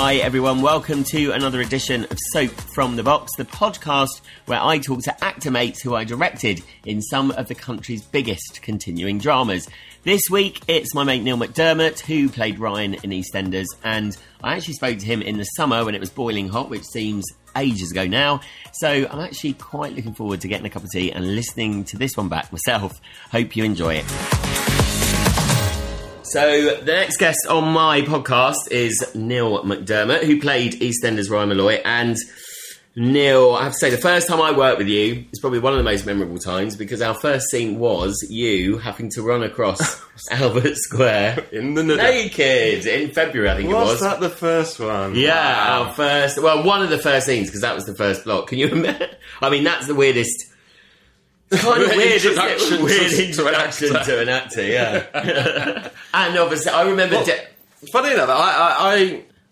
Hi, everyone. Welcome to another edition of Soap from the Box, the podcast where I talk to actor mates who I directed in some of the country's biggest continuing dramas. This week, it's my mate Neil McDermott, who played Ryan in EastEnders, and I actually spoke to him in the summer when it was boiling hot, which seems ages ago now. So I'm actually quite looking forward to getting a cup of tea and listening to this one back myself. Hope you enjoy it. So the next guest on my podcast is Neil McDermott, who played EastEnders Ryan Malloy. And Neil, I have to say, the first time I worked with you is probably one of the most memorable times because our first scene was you having to run across Albert Square In the naked in February, I think it Was was. that the first one? Yeah, Wow. our first. Well, one of the first scenes because that was the first block. Can you remember? I mean, that's the weirdest. Kind of weird? Introduction to- Weird to an introduction to an actor, yeah. and obviously, I remember. Well, de- Funny enough, I, I,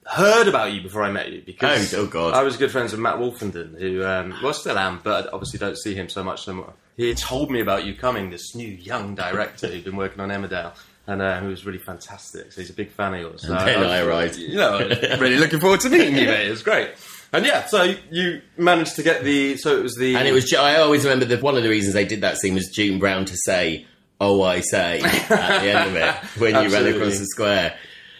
I heard about you before I met you because Oh, oh God. I was good friends with Matt Wolfenden, who um, well still am, but obviously don't see him so much anymore. He told me about you coming, this new young director who'd been working on Emmerdale. And uh, who was really fantastic. So he's a big fan of yours. And So then was- I arrived. You know, really looking forward to meeting you, mate. It was great. And yeah, so you managed to get the. So it was the. and it was. I always remember that one of the reasons they did that scene was June Brown to say, "Oh, I say" at the end of it when you ran across the square.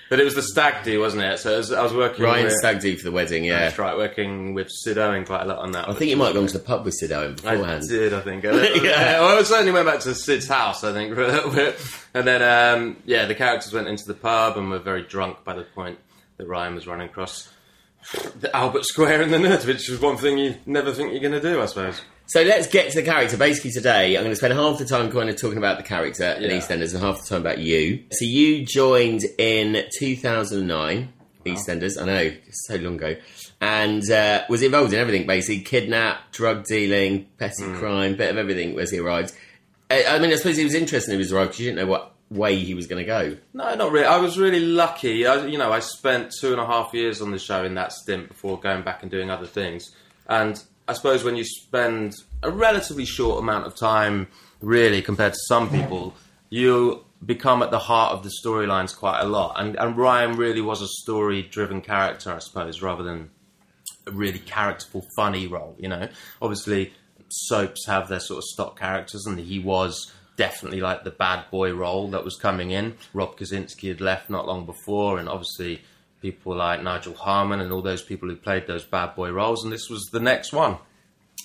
But it was the stag do, wasn't it? So it was, I was working. Ryan with, Stag do for the wedding. Yeah, That's right, working with Sid Owen quite a lot on that. I think you might have gone to the pub with Sid Owen I beforehand. did, I think. Yeah. yeah. Well, I certainly went back to Sid's house, I think, for a little bit. And then, um, yeah, the characters went into the pub and were very drunk by the point that Ryan was running across the Albert Square and the Nerd, which is one thing you never think you're going to do, I suppose. So let's get to the character. Basically, today I'm going to spend half the time kind of talking about the character in EastEnders and half the time about you. So you joined in 2009 EastEnders. I know it's so long ago, and uh, was involved in everything basically: kidnap, drug dealing, petty Hmm. crime, bit of everything. As he arrived, I, I mean, I suppose he was interested in his arrival because you didn't know what way he was going to go. No, not really. I was really lucky. I, you know, I spent two and a half years on the show in that stint before going back and doing other things. And I suppose when you spend a relatively short amount of time, really, compared to some people, you become at the heart of the storylines quite a lot. And, and Ryan really was a story-driven character, I suppose, rather than a really characterful, funny role. You know, obviously, soaps have their sort of stock characters, and he was definitely like the bad boy role that was coming in. Rob Kazinsky had left not long before, and obviously people like Nigel Harman and all those people who played those bad boy roles, and this was the next one.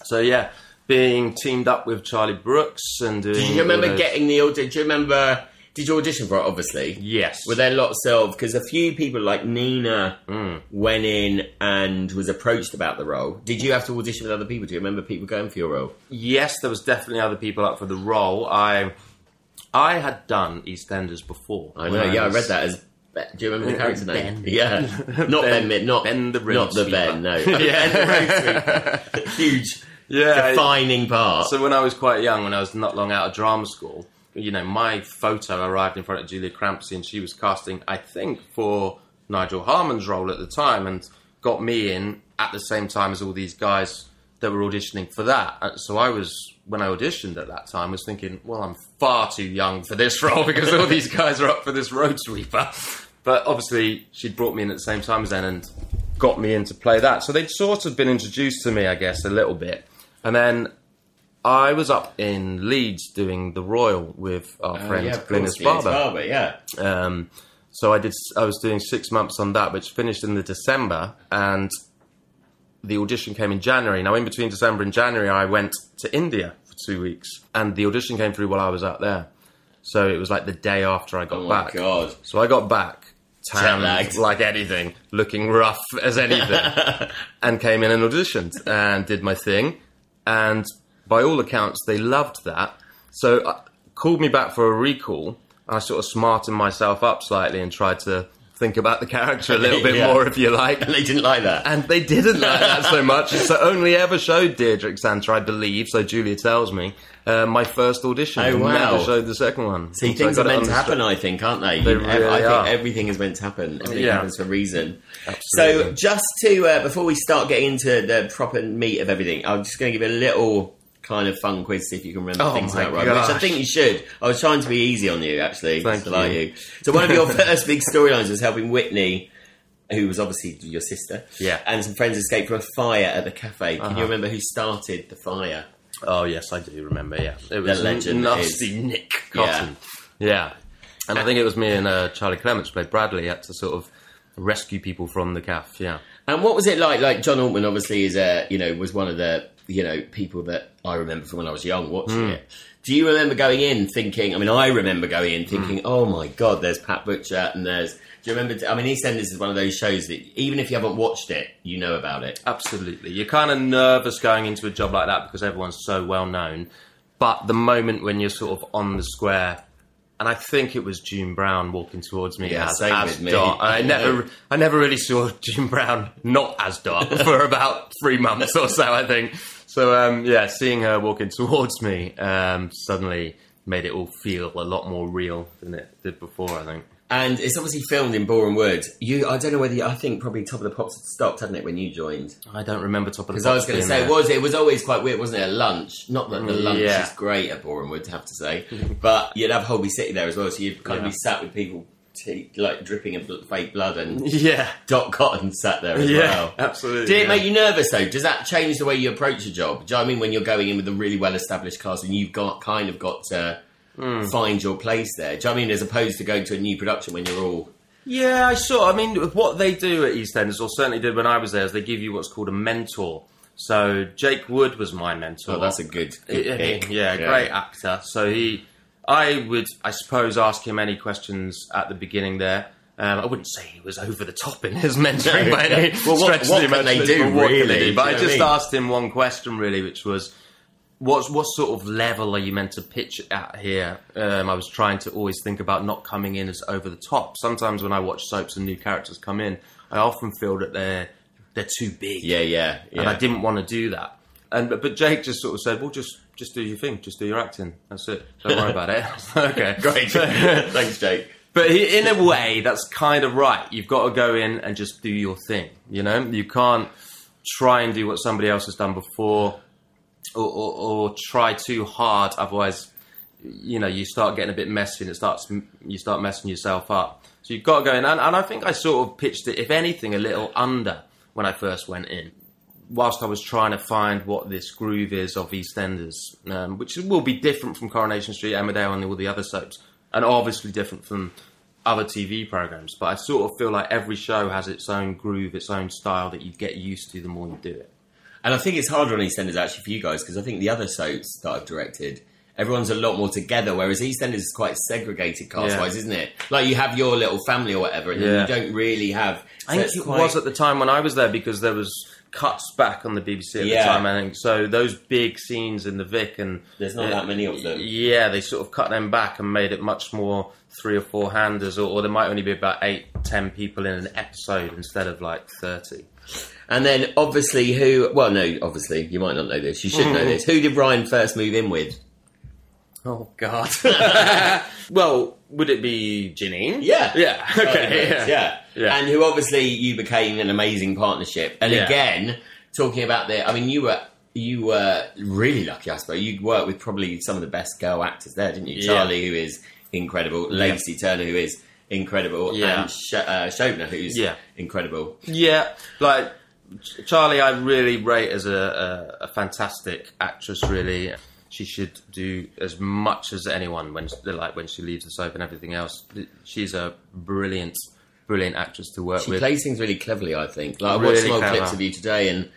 So yeah, being teamed up with Charlie Brooks and doing. Did you remember those- getting the? aud- Did you remember? Did you audition for it? Obviously, Yes. Were there lots of because a few people like Nina Hmm. went in and was approached about the role. Did you have to audition with other people? Do you remember people going for your role? yes, there was definitely other people up for the role. I I had done EastEnders before. I know. Yeah, I was- read that as. Do you remember the character name? Ben. Yeah, not Ben. Ben- not Ben the road not the. Ben. No, Yeah. The. Huge, Yeah, defining part. So when I was quite young, when I was not long out of drama school, you know, my photo arrived in front of Julia Crampsie, and she was casting, I think, for Nigel Harman's role at the time, and got me in at the same time as all these guys that were auditioning for that. And so I was, when I auditioned at that time, was thinking, well, I'm far too young for this role because all these guys are up for this road sweeper. But obviously, she'd brought me in at the same time as then, and got me in to play that. So they'd sort of been introduced to me, I guess, a little bit. And then I was up in Leeds doing the Royal with our friend Oh, yeah, Glynis Barber. Barber. Yeah, Um, so I did. I was doing six months on that, which finished in the December, and the audition came in January. Now, in between December and January, I went to India for two weeks, and the audition came through while I was out there. So it was like the day after I got Oh back. God. So I got back. Tanned like anything, looking rough as anything, and came in and auditioned and did my thing. And by all accounts, they loved that. So uh, called me back for a recall. I sort of smartened myself up slightly and tried to think about the character a little bit Yeah. more, if you like. and they didn't like that. And they didn't like that so much. So only ever showed Diederick Santer, I believe. So Julia tells me uh, my first audition. Oh, wow. Never showed the second one. See, so things are meant to happen, I think, aren't they? They You- I really think are. everything is meant to happen. Everything Yeah. happens for a reason. Absolutely. So, just to uh, before we start getting into the proper meat of everything, I'm just going to give a little kind of fun quiz, see if you can remember Oh things about Ryan, which I think you should. I was trying to be easy on you, actually, Thank to like you. you. So, one of your first big storylines was helping Whitney who was obviously your sister. Yeah. And some friends escaped from a fire at the cafe. Can you Uh-huh. remember who started the fire? Oh yes, I do remember. Yeah, it was legend nasty is- Nick Cotton. Yeah. and I think it was me and uh, Charlie Clements played Bradley had to sort of rescue people from the calf. Yeah. And what was it like? Like John Altman, obviously, is a you know was one of the you know people that I remember from when I was young watching hmm. it. Do you remember going in thinking? I mean, I remember going in thinking, hmm. "Oh my god, there's Pat Butcher," and there's. Do you remember? I mean, EastEnders is one of those shows that even if you haven't watched it, you know about it. Absolutely. You're kind of nervous going into a job like that because everyone's so well known. But the moment when you're sort of on the square, and I think it was June Brown walking towards me Yeah, as, as. Dot. I never, I never really saw June Brown not as Dot for about three months or so. I think. So um, yeah, seeing her walking towards me um, suddenly made it all feel a lot more real than it did before. I think. And it's obviously filmed in Boreham Wood. You, I don't know whether you, I think probably Top of the Pops had stopped, hadn't it, when you joined? I don't remember top of the. Pops. Because I was going to say, there. was it was always quite weird, wasn't it? A lunch, not that the mm, lunch Yeah. is great at Boreham Wood, I have to say, but you'd have Holby City there as well, so you'd kind of be sat with people t- like dripping of bl- fake blood, and Yeah. Dot Cotton sat there as Yeah. well. Absolutely. Did it yeah. make you nervous though? Does that change the way you approach a job? Do you know what I mean when you're going in with a really well established cast and you've got kind of got to Hmm. find your place there? Do you know what I mean as opposed to going to a new production when you're all Yeah, I saw. I mean, what they do at EastEnders, or certainly did when I was there, is they give you what's called a mentor. So Jake Wood was my mentor. oh that's a good, good I mean, pick. yeah, great actor. So he, I would, I suppose, ask him any questions at the beginning there. Um, I wouldn't say he was over the top in his mentoring No. by any Well, what- what can they do, really? they Do do? you But I just mean? asked him one question really, which was, what what sort of level are you meant to pitch at here? Um, I was trying to always think about not coming in as over the top. Sometimes when I watch soaps and new characters come in, I often feel that they're they're too big Yeah, yeah, yeah. and I didn't want to do that. And but, but Jake just sort of said, "Well, just just do your thing, just do your acting. That's it. Don't worry about it." okay, Great. Thanks, Jake. But he, in a way, that's kind of right. You've got to go in and just do your thing. You know, you can't try and do what somebody else has done before, or, or, or try too hard. Otherwise, you know, you start getting a bit messy, and it starts you start messing yourself up. So you've got to go in, and, and I think I sort of pitched it, if anything, a little under when I first went in. Whilst I was trying to find what this groove is of EastEnders, um, which will be different from Coronation Street, Emmerdale, and all the other soaps, and obviously different from other TV programs. But I sort of feel like every show has its own groove, its own style that you get used to the more you do it. And I think it's harder on EastEnders actually for you guys because I think the other soaps that I've directed, everyone's a lot more together, whereas EastEnders is quite segregated cast wise, isn't it? Like you have your little family or whatever, and then you don't really have. so I think it quite- was at the time when I was there because there was cuts back on the BBC at Yeah. the time. I think so. Those big scenes in the Vic and There's not that many of them. Yeah, they sort of cut them back and made it much more three or four handers, or, or there might only be about eight, ten people in an episode instead of like thirty. And then obviously, who? Well, no, obviously you might not know this. You should know this. Who did Ryan first move in with? Oh God. well, would it be Janine? Yeah. Yeah. Okay. Oh, yeah. Yeah. Yeah. And who obviously you became an amazing partnership. And Yeah. again, talking about the, I mean, you were you were really lucky, I suppose. You worked with probably some of the best girl actors there, didn't you? Yeah. Charlie, who is incredible, Lacey Turner, who is incredible, and Sh- uh, who's Yeah. incredible. Yeah, like Charlie, I really rate as a, a, a fantastic actress. Really, she should do as much as anyone when like when she leaves the soap and everything else. She's a brilliant, brilliant actress to work She with. plays things really cleverly, I think. Like I watched Really some old clips of you today, and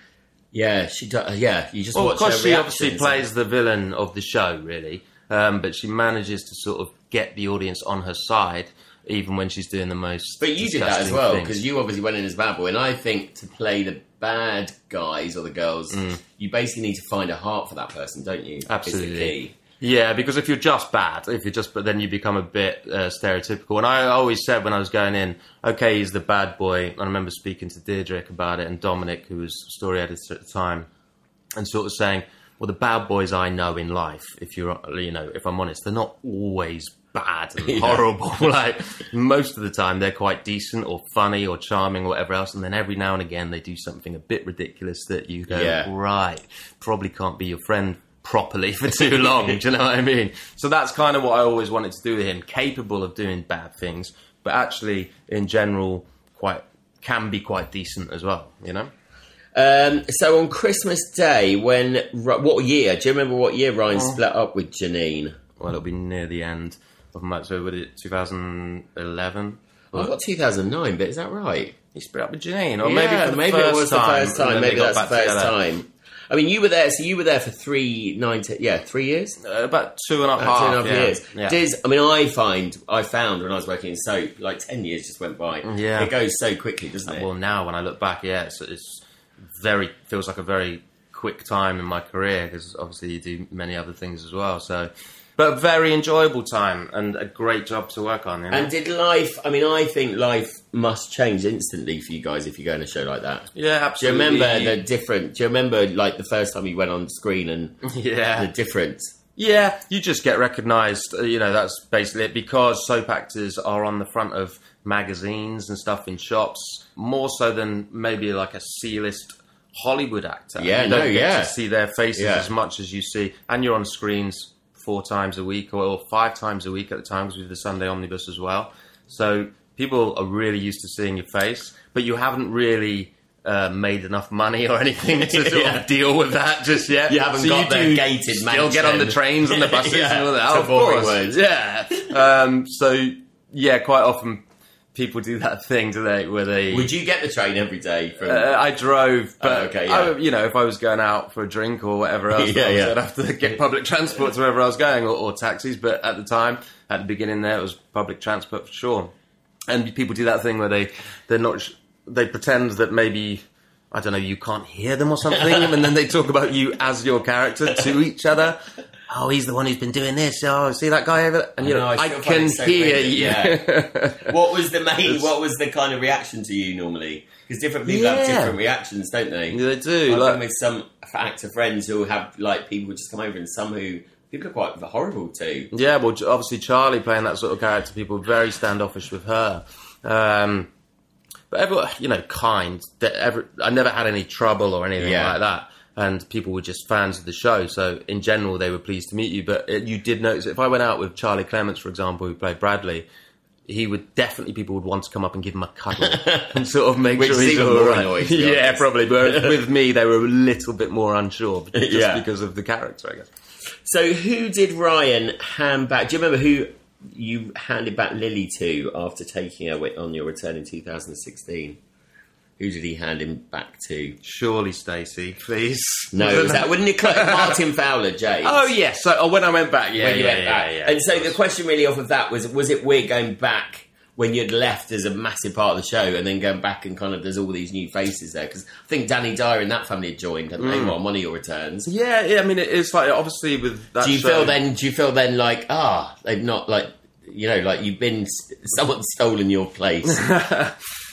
yeah, she does. Yeah, you just well, watch because her she obviously plays the villain of the show, really, um, but she manages to sort of get the audience on her side, even when she's doing the most. But you did that as well because you obviously went in as bad boy, and I think to play the bad guys or the girls, Mm. you basically need to find a heart for that person, don't you? Absolutely. Yeah, because if you're just bad, if you're just, but then you become a bit uh, stereotypical. And I always said when I was going in, okay, he's the bad boy. I remember speaking to Diederick about it and Dominic, who was story editor at the time, and sort of saying, well, the bad boys I know in life, if you're, you know, if I'm honest, they're not always bad and Yeah. horrible. like most of the time, they're quite decent or funny or charming or whatever else. And then every now and again, they do something a bit ridiculous that you go, Yeah. right, probably can't be your friend properly for too long. do you know what I mean? So that's kind of what I always wanted to do with him. Capable of doing bad things, but actually, in general, quite can be quite decent as well. You know. Um, so on Christmas Day, when what year? Do you remember what year Ryan Oh. split up with Janine? Well, it'll be near the end of March. so would it 2011? I've got 2009, but is that right? He split up with Janine, or yeah, maybe maybe first it was time, the first time. Maybe that's the first together. time. I mean, you were there. So you were there for three, nine, ten, yeah, three years. Uh, about two and a half, two and a half yeah. years. Yeah. Diz, I mean, I find, I found when I was working in soap, like ten years just went by. Yeah. it goes so quickly, doesn't it? Well, now when I look back, yeah, it's, it's very feels like a very quick time in my career because obviously you do many other things as well. So, but a very enjoyable time and a great job to work on. You know? and did life? I mean, I think life must change instantly for you guys if you go on a show like that. yeah, absolutely. Do you remember the different? Do you remember like the first time you went on screen and yeah, the difference? Yeah, you just get recognised. uh, You know, that's basically it. Because soap actors are on the front of magazines and stuff in shops, more so than maybe like a C-list Hollywood actor. Yeah, you don't no, get yeah. to see their faces Yeah. as much as you see, and you're on screens four times a week or five times a week at the times with the Sunday Omnibus as well. So people are really used to seeing your face, but you haven't really. Uh, made enough money or anything to sort Yeah. of deal with that just yet. You haven't So got the do gated still get on the trains and the buses Yeah, and all that. Oh, of course. words. Yeah. Um, so yeah, quite often people do that thing, do they? Where they. Would you get the train every day from? uh, I drove, but Oh, okay, yeah. I, you know, if I was going out for a drink or whatever else, Yeah, obviously yeah. I'd have to get public transport to wherever I was going, or, or taxis. But at the time, at the beginning, there it was public transport for sure. And people do that thing where they they're not sh- they pretend that maybe I don't know you can't hear them or something, and then they talk about you as your character to each other. Oh, he's the one who's been doing this. Oh, see that guy over there? And you I know, know, I I, can so hear you. yeah. what was the main? What was the kind of reaction to you normally? Because different people have different reactions, don't they? they do. I've like- been with some actor friends who have like people who just come over, and some who people are quite horrible to. Yeah, well, obviously Charlie playing that sort of character, people were very standoffish with her. Um, but everyone, you know, kind. I never had any trouble or anything Yeah. like that. And people were just fans of the show, so in general they were pleased to meet you. But it, you did notice if I went out with Charlie Clements, for example, who played Bradley, he would definitely people would want to come up and give him a cuddle and sort of make Which sure he's all right. all more right. annoying, to be yeah, honest. probably. But with me, they were a little bit more unsure, just Yeah. because of the character, I guess. So, who did Ryan hand back? Do you remember who you handed back Lily to after taking her on your return in 2016? Who did he hand him back to? Surely, Stacey, please. No, it was that wouldn't it? Martin Fowler, James. Oh yes. So oh, when I went back, yeah, when you yeah, went yeah, back. yeah, and so the question really off of that was: was it weird going back when you'd left as a massive part of the show, and then going back and kind of there's all these new faces there? Because I think Danny Dyer and that family had joined, hadn't Mm. they? On one of your returns. Yeah, yeah. I mean, it's like obviously with that. Do you show- feel then? Do you feel then like ah, they've not like you know like you've been someone's stolen your place?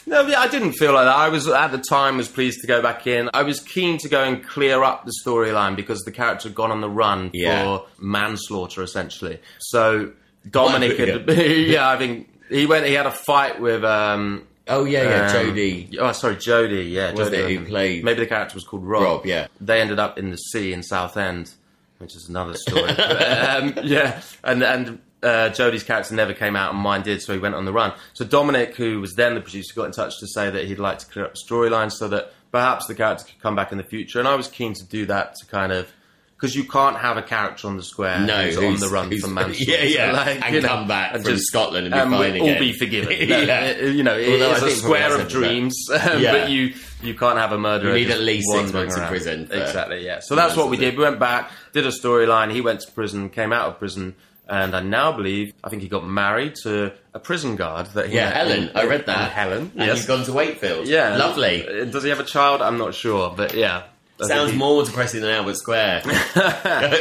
No, I didn't feel like that. I was at the time was pleased to go back in. I was keen to go and clear up the storyline because the character had gone on the run Yeah. for manslaughter, essentially. So Dominic, had, yeah. I think he went. He had a fight with. Um, oh yeah, yeah, um, Jody. Oh, sorry, Jody. Yeah, Was Jody it who played- Maybe the character was called Rob. Rob, yeah. They ended up in the sea in Southend, which is another story. But, um, yeah, and and uh, Jody's character never came out, and mine did, so he went on the run. So Dominic, who was then the producer, got in touch to say that he'd like to clear up the storyline so that perhaps the character could come back in the future, and I was keen to do that to kind of. Because you can't have a character on the square No, who's on the run from Manchester, yeah, yeah, and come back from Scotland and be and fine we'll all be forgiven. Yeah. You know, Although it's a square of dreams, um, Yeah. but you you can't have a murderer. You need at least six months in prison Exactly, yeah. So that's what we did. We went back, did a storyline. He went to prison, came out of prison, and I now believe I think he got married to a prison guard that he Yeah, met Helen. I read that. Helen, And yes. you've gone to Wakefield. yeah, lovely. Uh, Does he have a child? I'm not sure, but yeah. I Sounds he- more depressing than Albert Square.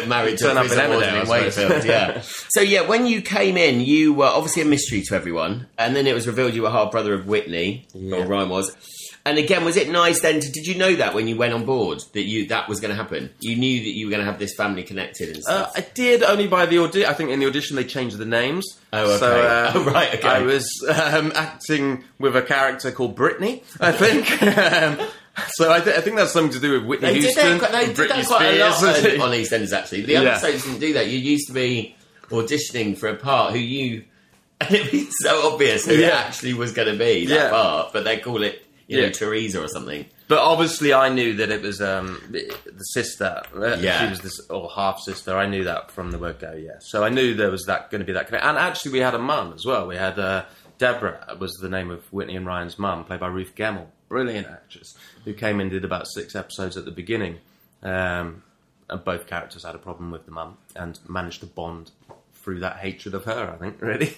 Married to Turn a prison warden in Wakefield. Yeah. so yeah, when you came in, you were obviously a mystery to everyone, and then it was revealed you were half brother of Whitney, Yeah. or Ryan was. And again, was it nice then? To, did you know that when you went on board that you that was going to happen? You knew that you were going to have this family connected and Uh. I did only by the audition. I think in the audition they changed the names. Oh, okay. So, uh, Oh, right, okay. I was um, acting with a character called Brittany, I think. um, so I, th- I think that's something to do with Whitney they did Houston, that, they did Britney that quite a lot on, on EastEnders. Actually, the other Yeah. didn't do that. You used to be auditioning for a part who you, and it'd be so obvious who it actually was going to be that Yeah. part, but they call it. You know, Yeah. Teresa or something. But obviously, I knew that it was um, the, the sister. Uh, Yeah. she was this or half sister. I knew that from the word go. Yeah, so I knew there was that going to be that. connection. And actually, we had a mum as well. We had uh, Deborah was the name of Whitney and Ryan's mum, played by Ruth Gemmell, brilliant actress, who came in did about six episodes at the beginning. Um, and both characters had a problem with the mum and managed to bond through that hatred of her. I think really.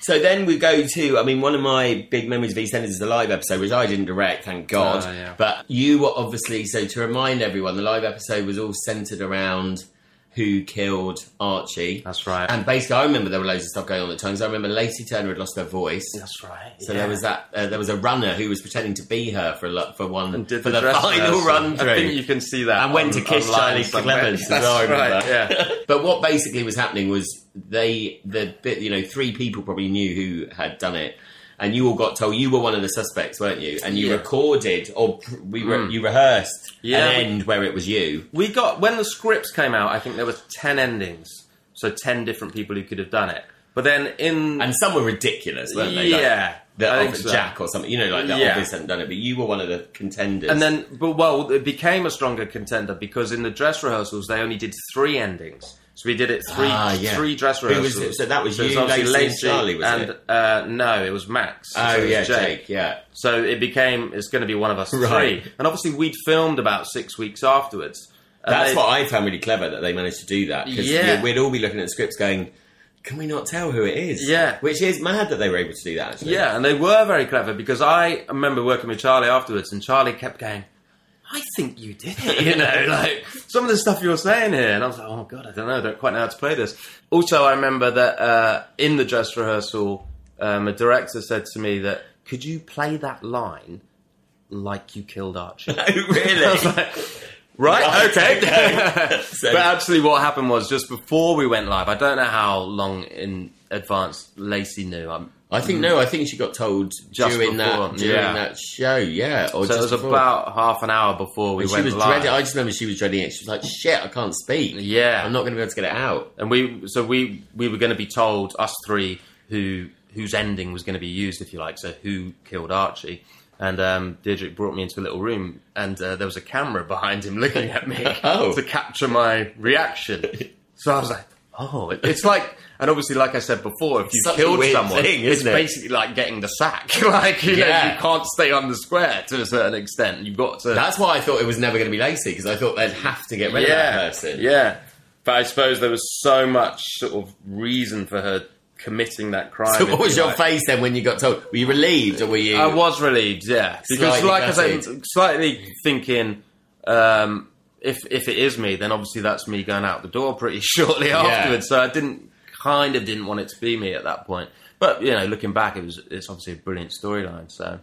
So then we go to, I mean, one of my big memories of EastEnders is the live episode, which I didn't direct, thank God. Oh, yeah. But you were obviously, so to remind everyone, the live episode was all centred around who killed Archie. That's right. And basically, I remember there were loads of stuff going on at times. I remember Lacey Turner had lost her voice. That's right. So there was that. Uh, there was a runner who was pretending to be her for a lo- for one And did for the, dress final rehearsal. run through. I think you can see that. and went to kiss Charlie somewhere. Clements. as That's I remember. right. Yeah. but what basically was happening was they the bit you know three people probably knew who had done it. And you all got told you were one of the suspects, weren't you? And you Yeah. recorded, or we re- Mm. you rehearsed Yeah. an end where it was you. We got when the scripts came out. I think there was ten endings, so ten different people who could have done it. But then in And some were ridiculous, weren't they? Like yeah, the I think so. Jack or something. You know, like the Yeah. obvious hadn't done it, but you were one of the contenders. And then, but well, it became a stronger contender because in the dress rehearsals they only did three endings. So we did it three Ah, yeah. three dress was rehearsals. So that was it you, obviously Lacey, and Charlie, was and it? Uh, no, it was Max. oh So it was yeah, Jake. Yeah. So it became it's going to be one of us Right. three. And obviously we'd filmed about six weeks afterwards. That's what I found really clever that they managed to do that because Yeah. we'd all be looking at scripts going, "Can we not tell who it is?" Yeah. which is mad that they were able to do that. Actually, Yeah, and they were very clever because I remember working with Charlie afterwards, and Charlie kept going, "I think you did it," you know, like some of the stuff you're saying here, and I was like, "Oh God, I don't know, I don't quite know how to play this." Also, I remember that uh, in the dress rehearsal, um, a director said to me that, "Could you play that line like you killed Archie?" Oh, really? I was like, Right, Right, okay. okay. But actually, what happened was just before we went live. I don't know how long in advance Lacey knew. I'm, I think no. I think she got told Just during before, that during yeah. that show. Yeah, or so it was before. about half an hour before we And she went was live. dreading. I just remember she was dreading it. She was like, "Shit, I can't speak. Yeah. I'm not going to be able to get it out." and we so we we were going to be told us three who whose ending was going to be used, if you like. So who killed Archie? And um, Diederick brought me into a little room, and uh, there was a camera behind him looking at me Oh. to capture my reaction. So I was like, "Oh, it- it's like." And obviously, like I said before, if you Such killed someone, thing, it's it? basically like getting the sack. like you know, you can't stay on the square to a certain extent. You've got to. That's why I thought it was never going to be Lacey because I thought they'd have to get rid of that person. Yeah. But I suppose there was so much sort of reason for her committing that crime. So, what was you your like. face then when you got told? Were you relieved or were you? I was relieved, yeah. Because, Slightly like I said, slightly thinking, um, if if it is me, then obviously that's me going out the door pretty shortly afterwards. So I didn't, kind of didn't want it to be me at that point. But you know, looking back, it was it's obviously a brilliant storyline. So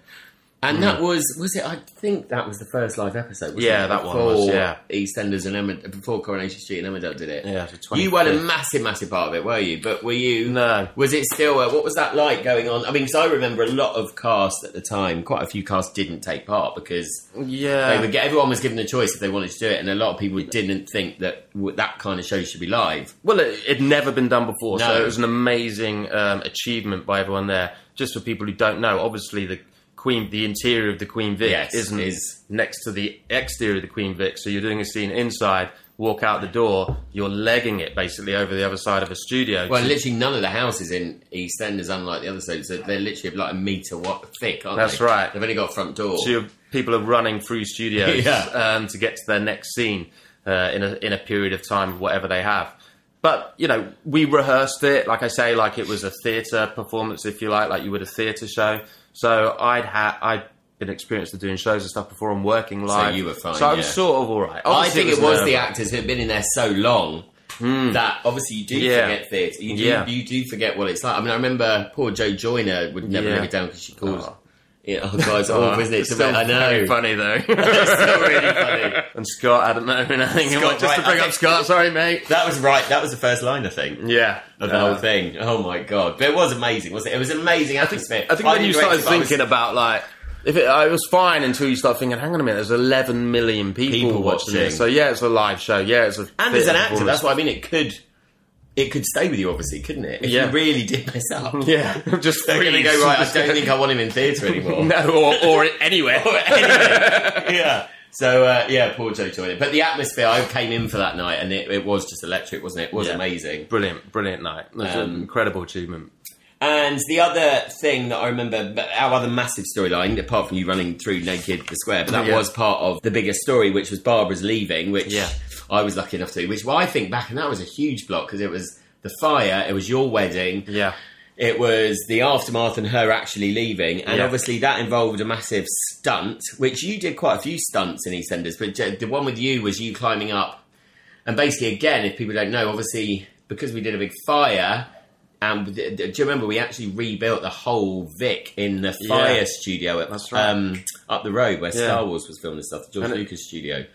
And that was was it? I think that was the first live episode. Wasn't Yeah, it? that one before was, yeah. EastEnders and Emmerd- before Coronation Street and Emmerdale did it. Yeah, you weren't a 25th. massive, massive part of it, were you? But were you? No. Was it still? Uh, what was that like going on? I mean, because I remember a lot of cast at the time. Quite a few cast didn't take part because yeah, they would get everyone was given a choice if they wanted to do it, and a lot of people didn't think that w- that kind of show should be live. Well, it had never been done before, No. so it was an amazing um, achievement by everyone there. Just for people who don't know, obviously the Queen, the interior of the Queen Vic Yes, isn't is- next to the exterior of the Queen Vic. So you're doing a scene inside, walk out the door, you're legging it basically over the other side of a studio. Well, literally none of the houses in EastEnders, unlike the other sides, so they're literally like a meter what thick, aren't That's they? right. They've only got a front door. so you're- people are running through studios Yeah. um, to get to their next scene uh, in a in a period of time, whatever they have. But you know, we rehearsed it, like I say, like it was a theatre performance, if you like, like you would a theatre show. So I'd had I'd been experienced of doing shows and stuff before and working live. So you were fine, So I was yeah. sort of all right. I think it was the nerve-wracking. actors who had been in there so long hmm. that obviously you do. Yeah. forget theatre. You do, Yeah. you do forget what it's like. I mean, I remember poor Jo Joyner would never Yeah. live it down because she calls. Oh. Yeah, oh, God, it's awful, isn't it? It's still I know. very funny though. It's still really funny. and Scott, I don't know, I think Scott, just to bring up Scott. Sorry, mate. That was right. That was the first line, I think, Yeah, of the Uh, whole thing. Oh my god! But it was amazing, wasn't it? It was amazing atmosphere. I think when you started it, I was- thinking about like, if it, I was fine until you start thinking, hang on a minute, there's 11 million people, People watching watching. this. So yeah, it's a live show. Yeah, it's a and as an actor, that's what I mean. It could it could stay with you, obviously, couldn't it? If Yeah. you really did mess up. Yeah, just They're going to go, right, I don't think I want him in theatre anymore. no, or, or anywhere. yeah. So, uh, yeah, poor Jo Joyner. But the atmosphere, I came in for that night and it, it was just electric, wasn't it? It was Yeah. amazing. Brilliant, brilliant night. It was Um, an incredible achievement. And the other thing that I remember, our other massive storyline, apart from you running through naked the square, but that Yeah. was part of the bigger story, which was Barbara's leaving, which Yeah. I was lucky enough to. Which well, I think back, and that was a huge block because it was the fire, it was your wedding, Yeah, it was the aftermath and her actually leaving, and Yeah. obviously that involved a massive stunt, which you did quite a few stunts in EastEnders, but the one with you was you climbing up, and basically again, if people don't know, obviously because we did a big fire. And do you remember we actually rebuilt the whole Vic in the fire Yeah. studio at, That's right. um, up the road where Yeah. Star Wars was filmed and stuff, the George And it- Lucas studio.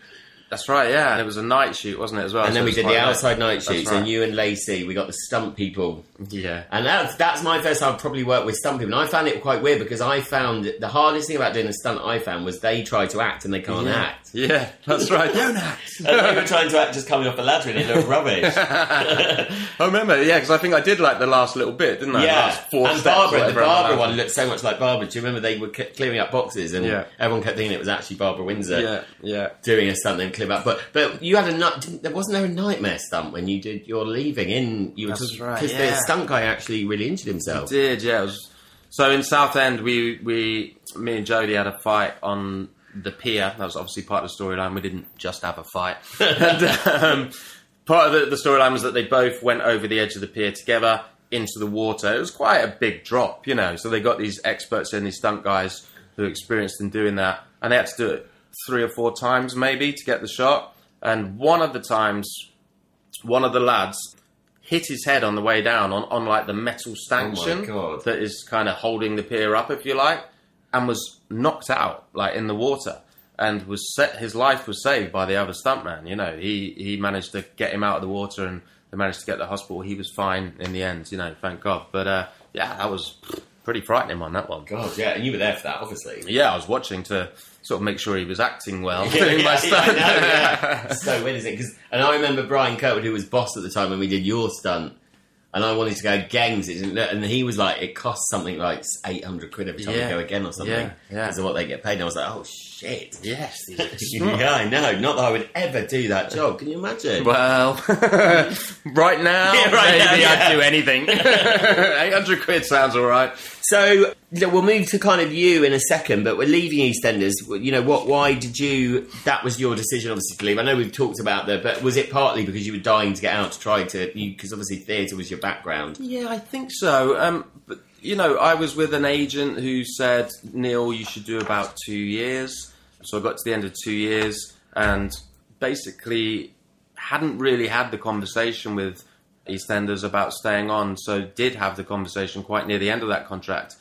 That's right. Yeah, and it was a night shoot, wasn't it as well? And So then we did the outside night That's shoots, right. and you and Lacey, we got the stunt people Yeah, And that's that's my first time I've probably worked with stunt people. And I found it quite weird because I found the hardest thing about doing a stunt I found was they try to act and they can't act. yeah, that's right. Don't act. And they were trying to act just coming off a ladder and it looked rubbish. I remember, yeah, because I think I did like the last little bit, didn't I? yeah. And Barbara, the Barbara one looked so much like Barbara. Do you remember they were clearing up boxes and Yeah. everyone kept thinking it was actually Barbara Windsor Yeah, yeah. doing a stunt and up. But but you had a nut. didn't- There wasn't there a nightmare stunt when you did your leaving in. You were That's right, because yeah. the stunt guy actually really injured himself. Did yeah. It was, so in Southend, we we me and Jody had a fight on the pier. That was obviously part of the storyline. We didn't just have a fight. and, um, part of the, the storyline was that they both went over the edge of the pier together into the water. It was quite a big drop, you know. So they got these experts in, these stunt guys who are experienced in doing that, and they had to do it three or four times maybe to get the shot. And one of the times, one of the lads hit his head on the way down on, on like the metal stanchion God. that is kind of holding the pier up, if you like, and was knocked out like in the water. And was set, his life was saved by the other stuntman. You know, he he managed to get him out of the water, and they managed to get to the hospital. He was fine in the end. You know, thank God. But uh, yeah, that was pretty frightening on that one. God, yeah, and you were there for that, obviously. Yeah, I was watching to sort of make sure he was acting well, Yeah, doing my stunt. I know, yeah. So weird, isn't it? 'Cause- and I remember Bryan Kirkwood, who was boss at the time when we did your stunt, and I wanted to go gangs, it didn't- and he was like, it costs something like eight hundred quid every time Yeah. we go again or something, Yeah, yeah. because of what they get paid. And I was like, oh shit. yes, yeah, I know. Not that I would ever do that job. Can you imagine? Well, right now, Yeah, right now, maybe yeah. I'd do anything. 800 quid sounds all right. So we'll move to kind of you in a second, but we're leaving EastEnders. You know what? Why did you? That was your decision, obviously, to leave. I know we've talked about that, but was it partly because you were dying to get out to try to? Because obviously theatre was your background. Yeah, I think so. Um, but, you know, I was with an agent who said, Neil, you should do about two years. So I got to the end of two years and basically hadn't really had the conversation with EastEnders about staying on. So did have the conversation quite near the end of that contract.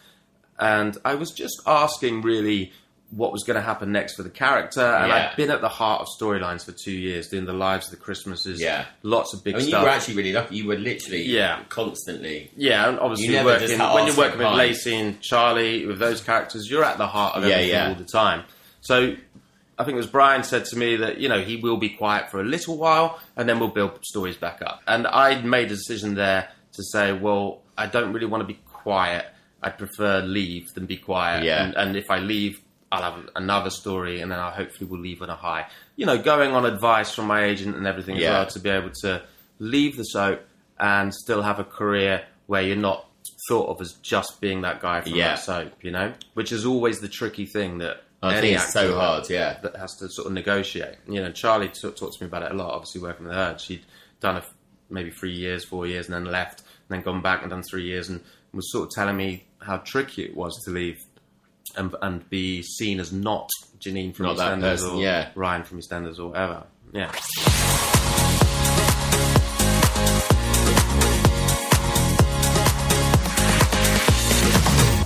And I was just asking really what was going to happen next for the character. And Yeah. I'd been at the heart of storylines for two years, doing the lives of the Christmases. Yeah. Lots of big I mean, you were actually really lucky. You were literally Yeah. constantly. Yeah, and obviously working, when you're working with. Lacey and Charlie with those characters, you're at the heart of Yeah, everything yeah. all the time. So I think it was Bryan said to me that you know he will be quiet for a little while and then we'll build stories back up. And I'd made a decision there to say, well, I don't really want to be quiet. I'd prefer leave than be quiet. Yeah. And, and if I leave, I'll have another story, and then I hopefully will leave on a high. You know, going on advice from my agent and everything as well to be able to leave the soap and still have a career where you're not thought of as just being that guy from Yeah. that soap. You know, which is always the tricky thing that I any think it's so hard. Yeah. that has to sort of negotiate. You know, Charlie t- talked to me about it a lot. Obviously, working with her, she'd done a f maybe three years, four years, and then left, and then gone back and done three years, and was sort of telling me how tricky it was to leave and and be seen as not Janine from Not EastEnders or yeah. Ryan from EastEnders or whatever. Yeah.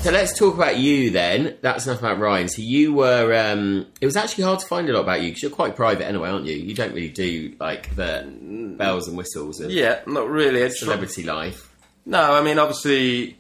So let's talk about you then. That's enough about Ryan. So you were. Um, it was actually hard to find a lot about you because you're quite private anyway, aren't you? You don't really do like the bells and whistles of Yeah, not really. It's celebrity life. No, I mean, obviously,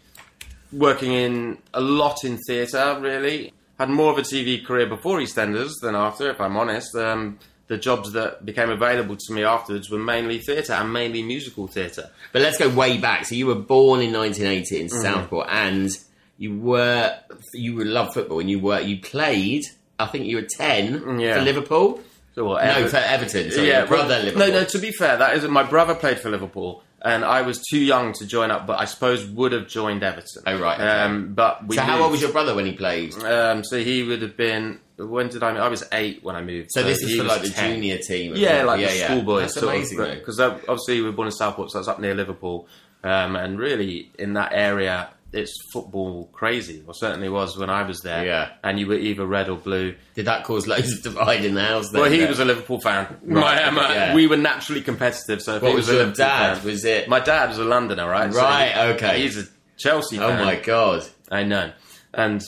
working in a lot in theatre, really. Had more of a TV career before EastEnders than after, if I'm honest. Um, the jobs that became available to me afterwards were mainly theatre and mainly musical theatre. But let's go way back. So you were born in 1980 in Mm-hmm. Southport, and you were you would love football, and you were you played. I think you were 10 Yeah. for Liverpool. So what, No, for Everton. Sorry, yeah, your brother Liverpool. No, no. To be fair, that is my brother played for Liverpool, and I was too young to join up. But I suppose would have joined Everton. Oh, right, okay. Um, but we So how old was your brother when he played? Um, so he would have been. When did I? I was eight when I moved. So this is for like the junior team. Yeah, like the schoolboys. That's amazing. Because obviously we were born in Southport, so that's up near Liverpool, um, and really in that area, it's football crazy. Or certainly was when I was there. Yeah. and you were either red or blue. Did that cause loads of divide in the house? Then? Well, he was a Liverpool fan. Right, My- uh, my- yeah. We were naturally competitive. So What was a your dad? fan- Was it? my dad was a Londoner, right? So Right, he- okay. He's a Chelsea oh my god! I know. And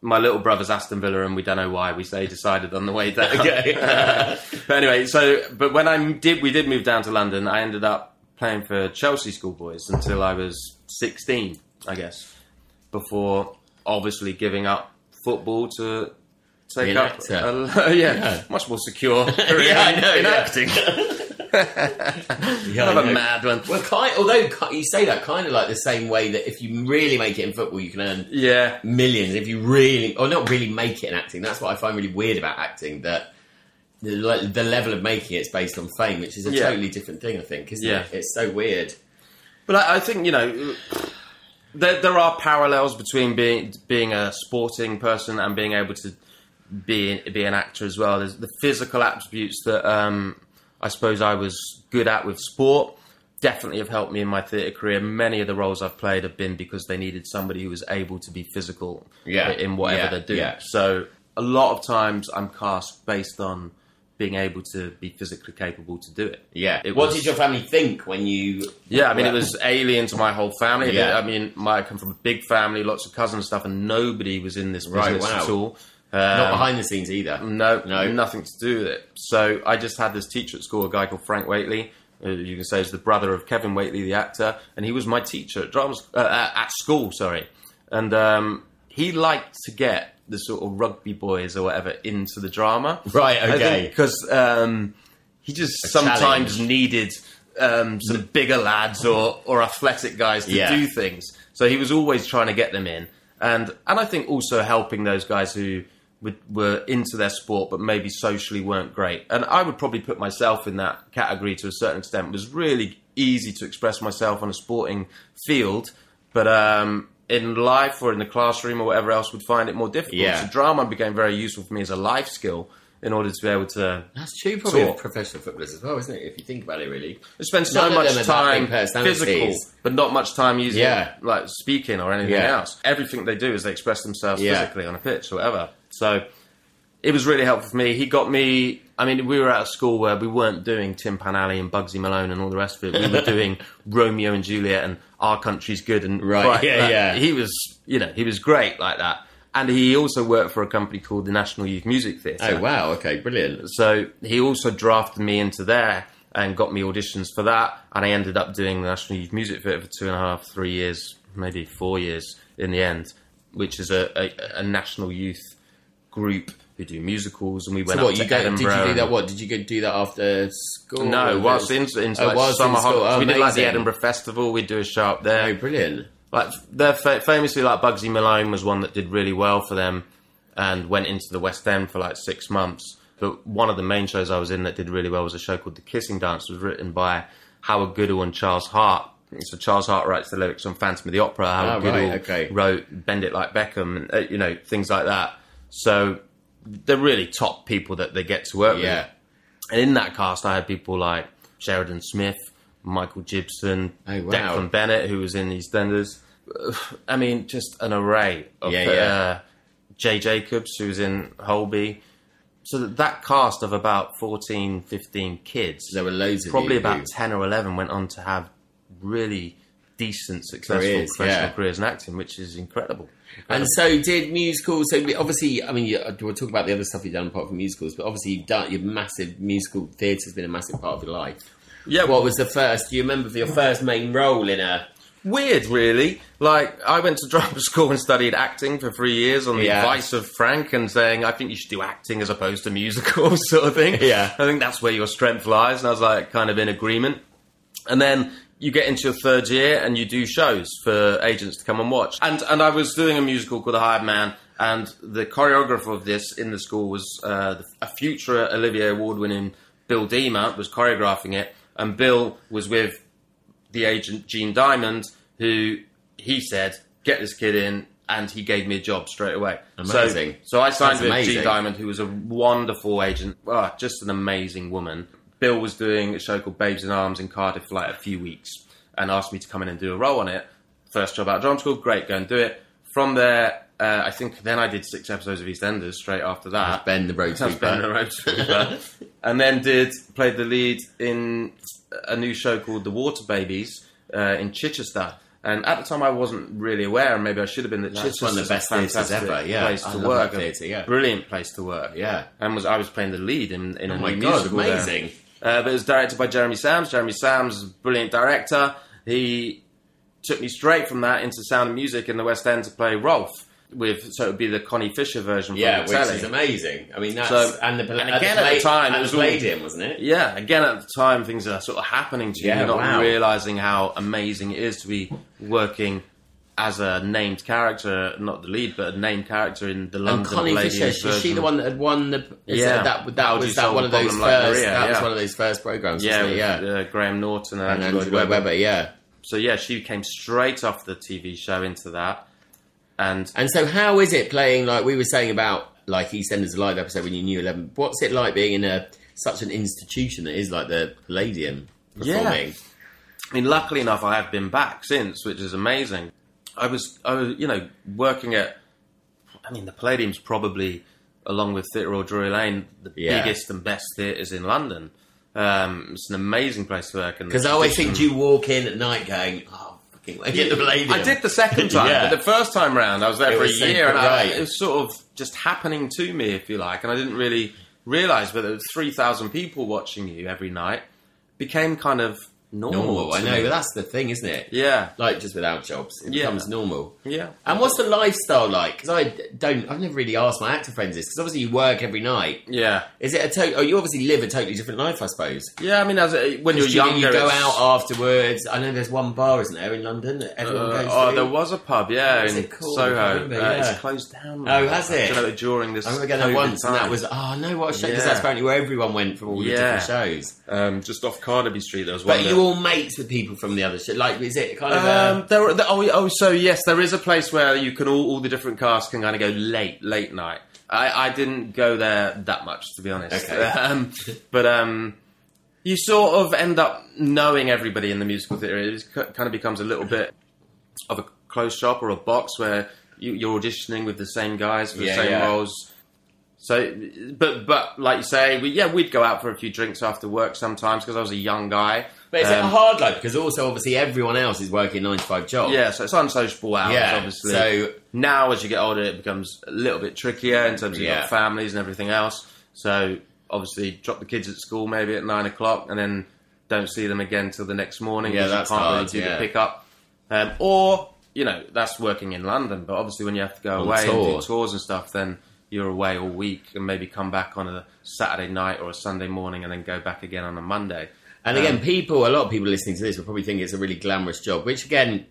my little brother's Aston Villa, and we don't know why. We say decided on the way down. Okay. but anyway, so but when I did, we did move down to London. I ended up playing for Chelsea schoolboys until I was sixteen, I guess, before obviously giving up football to take up. a- yeah, Yeah. much more secure career Yeah, know, in yeah. acting. Yeah, Kind I of a mad one. Well, kind, although you say that kind of like the same way that if you really make it in football, you can earn Yeah, millions. If you really, or not really make it in acting, that's what I find really weird about acting. That the, le- the level of making it's based on fame, which is a Yeah. totally different thing. I think, isn't Yeah. it? It's so weird. But I, I think you know there, there are parallels between being being a sporting person and being able to be be an actor as well. There's the physical attributes that um, I suppose I was good at with sport. Definitely have helped me in my theatre career. Many of the roles I've played have been because they needed somebody who was able to be physical Yeah. in whatever Yeah. they're doing. Yeah. So a lot of times I'm cast based on being able to be physically capable to do it. Yeah. It what was- did your family think when you? Yeah, I mean, it was alien to my whole family. Yeah. I mean, my, I come from a big family, lots of cousins and stuff, and nobody was in this Right, business wow. at all. Not Um, behind the scenes either. No, No. nothing to do with it. So I just had this teacher at school, a guy called Frank Whately. Uh, you can say he's the brother of Kevin Whately, the actor, and he was my teacher at drama uh, at at school. Sorry, and um, he liked to get the sort of rugby boys or whatever into the drama. Right, okay. Because um, he just sometimes challenge. needed um, some bigger lads or, or athletic guys to Yeah. do things. So he was always trying to get them in, and and I think also helping those guys who would, were into their sport but maybe socially weren't great. And I would probably put myself in that category to a certain extent. It was really easy to express myself on a sporting field, but um, in life or in the classroom or whatever else would find it more difficult. Yeah. So drama became very useful for me as a life skill in order to be able to That's true, probably Talk. professional footballers as well, isn't it? If you think about it, really. They spend so much them are that time physical, but not much time using Yeah. like speaking or anything Yeah. else. Everything they do is they express themselves Yeah. physically on a pitch or whatever. So it was really helpful for me. He got me. I mean, we were at a school where we weren't doing Tim Panelli and Bugsy Malone and all the rest of it. We were doing Romeo and Juliet and Our Country's Good and Right, yeah, like, yeah. He was, you know, he was great like that. And he also worked for a company called the National Youth Music Theatre. Oh wow! Okay, brilliant. So he also drafted me into there and got me auditions for that. And I ended up doing the National Youth Music Theatre for two and a half, three years, maybe four years in the end, which is a, a, a national youth group who do musicals. And we went So up what to you go? Did you do that? What did you go do that after school? No, Or whilst in, Oh, like whilst in summer school. Oh, we did like the. Edinburgh Festival. We'd do a show up there. Oh, brilliant! Like they're fa- famously like Bugsy Malone was one that did really well for them and went into the West End for like six months. But one of the main shows I was in that did really well was a show called The Kissing Dance. It was written by Howard Goodall and Charles Hart. So Charles Hart writes the lyrics on Phantom of the Opera. Howard right, Goodall okay. wrote Bend It Like Beckham, and uh, you know things like that. So they're really top people that they get to work with. Yeah. And in that cast, I had people like Sheridan Smith, Michael Gibson, Oh, wow. Declan Bennett, who was in EastEnders. I mean, just an array of Yeah, uh, yeah. Jay Jacobs, who was in Holby. So that, that cast of about 14, 15 kids, There were loads of probably about who- 10 or 11 went on to have really decent, successful Careers, professional yeah. careers in acting, which is incredible. And um, so, did musicals? So, obviously, I mean, you, uh, we'll talk about the other stuff you've done apart from musicals, but obviously, you've done your massive musical theatre has been a massive part of your life. Yeah, What was the first? Do you remember your first main role in a weird, really. Like, I went to drama school and studied acting for three years on the Yeah. advice of Frank and saying, I think you should do acting as opposed to musicals, sort of thing. Yeah. I think that's where your strength lies. And I was like, kind of in agreement. And then you get into your third year and you do shows for agents to come and watch. And and I was doing a musical called The Hired Man, and the choreographer of this in the school was uh, a future Olivier Award winning Bill Deamer was choreographing it, and Bill was with the agent Jean Diamond, who he said, "Get this kid in." And he gave me a job straight away. Amazing. So, so I signed That's with amazing. Jean Diamond, who was a wonderful agent. Ah, just an amazing woman. Bill was doing a show called Babes in Arms in Cardiff for like a few weeks and asked me to come in and do a role on it. First job out of drama school, great, go and do it. From there, uh, I think then I did six episodes of EastEnders straight after that. Ben the Road That's Ben the. Road Sweeper. and then did played the lead in a new show called The Water Babies uh, in Chichester. And at the time, I wasn't really aware, and maybe I should have been. That That's Chichester's one of the best a theatres ever, yeah. place I to work, theatre, yeah. brilliant place to work. Yeah. and was I was playing the lead in in a Oh my new God, musical there. Uh, but it was directed by Jeremy Sams. Jeremy Sams brilliant director. He took me straight from that into Sound of Music in the West End to play Rolf. With so it would be the Connie Fisher version. Yeah, the which telly. is amazing. I mean, that's So- and the and again at the time, it was Palladium, wasn't it? Yeah, again at the time, things are sort of happening to you. Yeah, You're not wow. realizing how amazing it is to be working as a named character, not the lead, but a named character in the And London Connie Palladium Fisher, was she the one that had won the? Is Yeah. it, that that was that one of those Like first. Maria, that was one of those first programs. Yeah, with, yeah. uh, Graham Norton and, and Andrew Andrew Lloyd Lloyd Webber. Webber, yeah. So yeah, she came straight off the TV show into that, and And so, how is it playing? Like we were saying about like EastEnders live episode when you knew Eleven. What's it like being in a such an institution that is like the Palladium performing? I mean, luckily enough, I have been back since, which is amazing. I was, I was, you know, working at. I mean, the Palladium's probably, along with Theatre Royal Drury Lane, the Yeah. biggest and best theatres in London. Um, it's an amazing place to work. Because I always think you walk in at night going, "Oh, fucking work at the Palladium." I did the second time, Yeah. but the first time round, I was there It for a was so year, and I, it was sort of just happening to me, if you like, and I didn't really realise. But there was three thousand people watching you every night. Became kind of normal. normal. I know, but that's the thing, isn't it? Yeah, Like just without jobs, it Yeah. becomes normal. yeah. And what's the lifestyle like? Because I don't, I've never really asked my actor friends this. Because obviously you work every night. Yeah, Is it a total? Oh, you obviously live a totally different life, I suppose. yeah. I mean, as a, when you're you, younger, you go it's- out afterwards. I know there's one bar, isn't there, in London that everyone Uh, goes oh, there was a pub, yeah, in Soho. remember, uh, yeah. It's closed down. Oh, has it? Know, during this. I remember going once, and that was oh no, what a shame! Because Yeah. that's apparently where everyone went for all the different shows. um, just off Carnaby Street. There was But one. you that- all mates with people from the other show. Like, is it kind of Um, a, there, there, oh, oh, so yes, there is a place where you can all, all the different casts can kind of go late, late night. I, I didn't go there that much, to be honest. Okay. Um, but um, you sort of end up knowing everybody in the musical theatre. It kind of becomes a little bit of a closed shop or a box where you, you're auditioning with the same guys for Yeah, the same yeah. roles. So, but but like you say, we, yeah, we'd go out for a few drinks after work sometimes because I was a young guy. But is it a Um, hard life? Because also, obviously, everyone else is working nine to five jobs. Yeah, so it's unsociable hours, Yeah, obviously. so- now, as you get older, it becomes a little bit trickier in terms of Yeah. your families and everything else. So, obviously, drop the kids at school maybe at nine o'clock, and then don't see them again till the next morning. Yeah, that's you can't hard, really do yeah. the pickup. Um, or you know, that's working in London, but obviously, when you have to go On away tour. and do tours and stuff, then you're away all week and maybe come back on a Saturday night or a Sunday morning, and then go back again on a Monday. And again, um, people, a lot of people listening to this will probably think it's a really glamorous job, which again,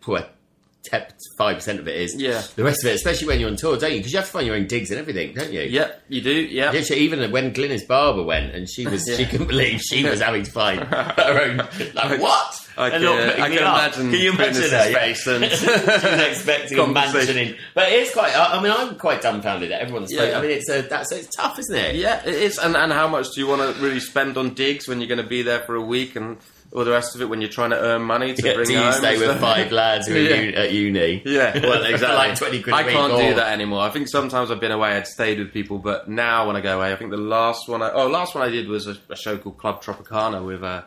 five percent of it is. Yeah. The rest of it, especially when you're on tour, don't you? Because you have to find your own digs and everything, don't you? Yeah, you do. Yeah, even when Glynis Barber went, and she was, she Yeah. couldn't believe she was having to find her own. Like what? I can, uh, I can imagine Can you imagine Glynis's her? Yeah. and- she was expecting a mansion in, but it's quite. I I mean, I'm quite dumbfounded that everyone's. Yeah. I mean, it's a that's it's tough, isn't it? Yeah, it is. And, and how much do you want to really spend on digs when you're going to be there for a week and all the rest of it when you're trying to earn money to Yeah, bring you home? stay with five lads who are Yeah. u- at uni? Yeah, well, exactly. like 20 quid I can't or- do that anymore. I think sometimes I've been away, I'd stayed with people, but now when I go away, I think the last one, I, oh, last one I did was a, a show called Club Tropicana with uh,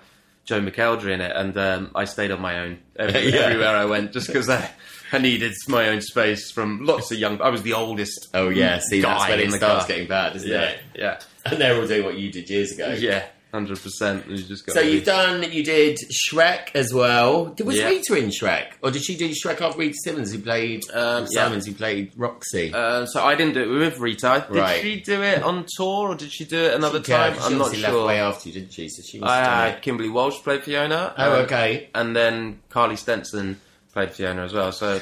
Joe McElderry in it, and um, I stayed on my own every, Yeah. everywhere I went just because I, I needed my own space from lots of young. I was the oldest. Oh yeah, see that's when it the starts car. getting bad, isn't Yeah, it? yeah, And they're all doing what you did years ago. yeah. Hundred percent. You just got. So you've done, you did Shrek as well. Did- Was Yeah. Rita in Shrek? Or did she do Shrek after Rita Simons, who played, Um, yeah. Simons, who played Roxy? Uh, so I didn't do it with Rita. Did Right. she do it on tour or did she do it another Yeah, time? she I'm not left sure. way after you, didn't she? So she was it. Kimberly Walsh played Fiona. Oh, um, okay. And then Carly Stenson played Fiona as well. So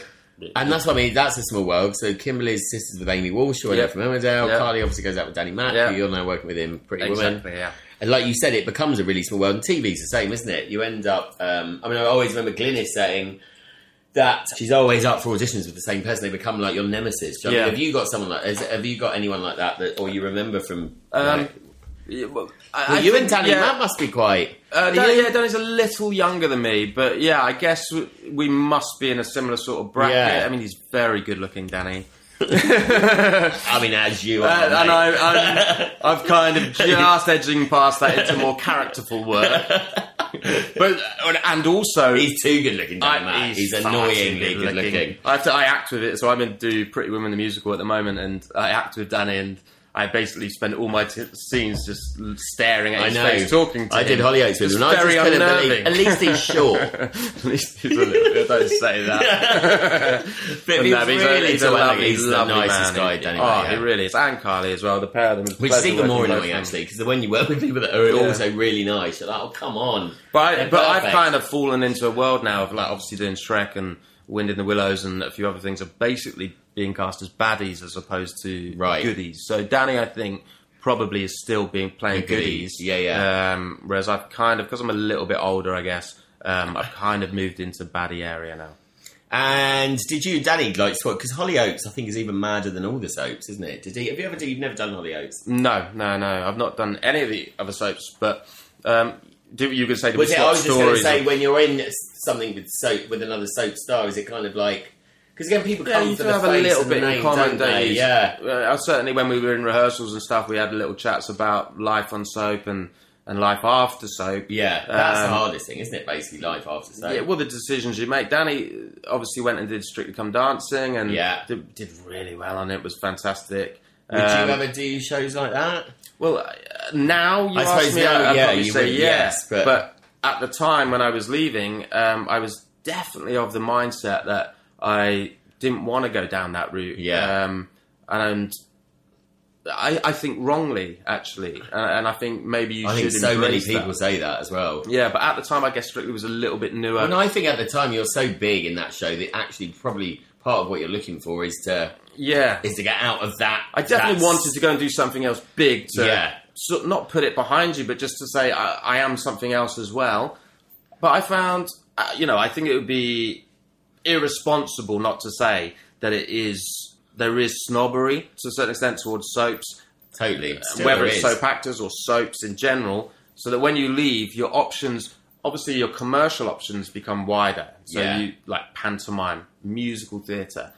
And that's what I mean, that's a small world. So Kimberly's sisters with Amy Walsh, who I know Yep. from Emmerdale. Yep. Carly obviously goes out with Danny Mac, Yep. who you're now working with him, Pretty Woman. exactly, yeah. And like you said, it becomes a really small world. And TV's the same, isn't it? You end up. Um, I mean, I always remember Glynis saying that she's always up for auditions with the same person. They become like your nemesis. You know I mean? Yeah. Have you got someone like? Has, have you got anyone like that, that or you remember from? Um, like- yeah, well, I, well, I you think, and Danny yeah, Matt must be quite. Uh, Dan, yeah, Danny's a little younger than me, but yeah, I guess we, we must be in a similar sort of bracket. Yeah. I mean, he's very good looking, Danny. I mean, as you Uh, are, and. I, I'm, I've kind of just edging past that into more characterful work. but and also he's too good looking. I- Matt. He's, annoyingly good looking. I have to. I act with it, so I'm in do Pretty Woman the musical at the moment, and I act with Danny, and I basically spent all my t- scenes just staring at I his know. face, talking to I him. did Hollyoaks with him. and I very just couldn't believe. unnerving. At least he's short. At least he's a little. Don't say that. But But he's no, he's, really a, he's a tall, lovely, he's the nicest guy, Danny Oh, he really is. And Carly as well. The pair of them. Which is pleasure even more working annoying them. actually, because when you work with people that are also really nice, you're like, oh come on. But, I, They're but I've perfect. kind of fallen into a world now of like obviously doing Shrek and Wind in the Willows and a few other things are basically being cast as baddies as opposed to Right. goodies. So Danny, I think, probably is still being playing goodies. goodies. Yeah, yeah. Um, whereas I've kind of because I'm a little bit older, I guess. Um, I've kind of moved into baddie area now. And did you, Danny, like swap? Because Hollyoaks, I think, is even madder than all the soaps, isn't it? Did he? Have you ever? You've never done Hollyoaks? No, no, no. I've not done any of the other soaps, but um, you could say to Was it? I was just going to say when you're in something with soap with another soap star, is it kind of like? Because again, people Yeah, come you for do the have face a little and the bit in name, common, don't don't they? you? Yeah. Uh, certainly, when we were in rehearsals and stuff, we had little chats about life on soap and, and life after soap. Yeah, that's the Um, hardest thing, isn't it? Basically, life after soap. Yeah, well, the decisions you make. Danny obviously went and did Strictly Come Dancing and Yeah. did, did really well on it. It was fantastic. Would Um, you ever do shows like that? Well, uh, now you I ask suppose me, now, I'd yeah, probably you say would, yes. yes, but- at the time when I was leaving, um, I was definitely of the mindset that I didn't want to go down that route. Yeah. Um, and I, I think wrongly, actually, and, and I think maybe you should. I should think so many embrace that. people say that as well. Yeah, but at the time, I guess Strictly was a little bit newer. And I think at the time you're so big in that show that actually probably part of what you're looking for is to yeah, is to get out of that. I definitely that's- wanted to go and do something else big to Yeah. so, not put it behind you, but just to say I, I am something else as well. But I found, uh, you know, I think it would be irresponsible not to say that it is there is snobbery to a certain extent towards soaps, totally Still whether it's is. soap actors or soaps in general, so that when you leave, your options, obviously your commercial options become wider. So Yeah. you like pantomime, musical theatre,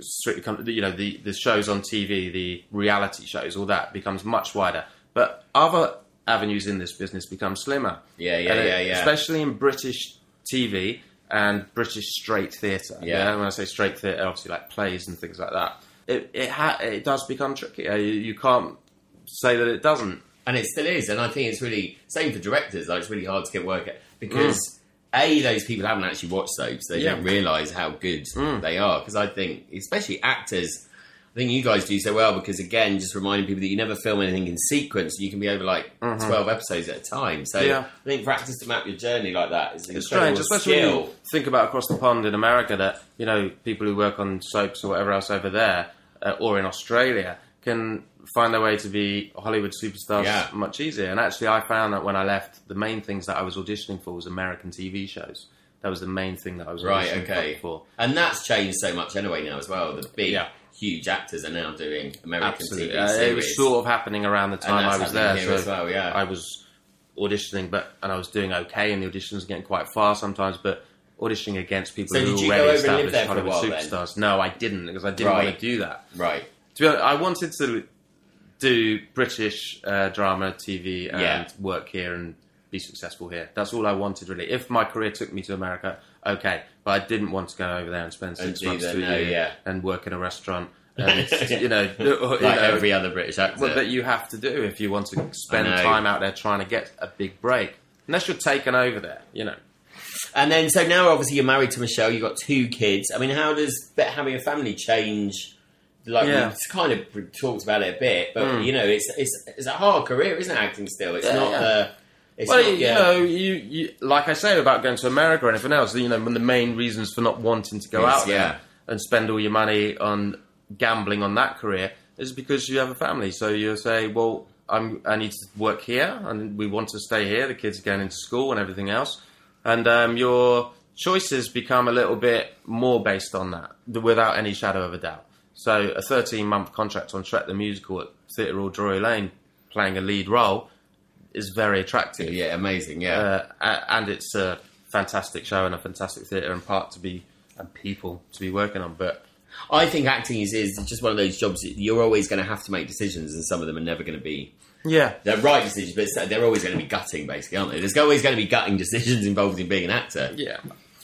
strictly, come- you know, the the shows on TV, the reality shows, all that becomes much wider. But other avenues in this business become slimmer. Yeah, yeah, And it- yeah, yeah. Especially in British TV and British straight theatre. Yeah. When I say straight theatre, obviously like plays and things like that. It it, ha- it does become trickier. Uh, you, you can't say that it doesn't. and it still is. And I think it's really same for directors. Like it's really hard to get work at because mm. A those people haven't actually watched soaps. They Yeah. don't realise how good Mm. they are. Because I think, especially actors. I think you guys do so well because again, just reminding people that you never film anything in sequence. You can be over like twelve episodes at a time. So Mm-hmm. Yeah. I think for actors to map your journey like that is It's strange, especially when skill. you think about across the pond in America that you know people who work on soaps or whatever else over there uh, or in Australia can find their way to be Hollywood superstars Yeah. much easier. And actually, I found that when I left, the main things that I was auditioning for was American TV shows. That was the main thing that I was Right, auditioning okay. for. And that's changed so much anyway now as well. The big, Yeah. huge actors are now doing American Absolutely, TV Uh, series. it was sort of happening around the and time I was there. here so as well, yeah. I was auditioning, but and I was doing okay in the auditions, getting quite far sometimes, but auditioning against people So who were already go over and live established Hollywood while then? superstars. No, I didn't because I didn't Right. want to do that. right. To be honest, I wanted to do British uh, drama, TV, and Yeah. work here and be successful here. That's all I wanted, really. If my career took me to America, okay, but I didn't want to go over there and spend six do months to a year yeah. and work in a restaurant. And you know, you like know, every other British actor. well, that you have to do if you want to spend time out there trying to get a big break. Unless you're taken over there, you know. And then, so now obviously you're married to Michelle. You've got two kids. I mean, how does having a family change? Like Yeah. we've kind of talked about it a bit, but Mm. you know, it's it's it's a hard career, isn't it? Acting still, it's Yeah, not. yeah. Uh, it's well, not, you know, you, you like I say about going to America or anything else. You know, one of the main reasons for not wanting to go Yes, out there and spend all your money on gambling on that career is because you have a family. So you say, well, I'm, I need to work here, and we want to stay here. The kids are going into school and everything else, and um, your choices become a little bit more based on that, without any shadow of a doubt. So a 13 month contract on Shrek the Musical at Theatre Royal Drury Lane, playing a lead role, is very attractive. yeah, amazing, yeah. Uh, and it's a fantastic show and a fantastic theatre and part to be and people to be working on. But I think acting is, is just one of those jobs that you're always going to have to make decisions, and some of them are never going to be yeah, they're right decisions, but they're always going to be gutting, basically, aren't they? There's always going to be gutting decisions involved in being an actor. yeah.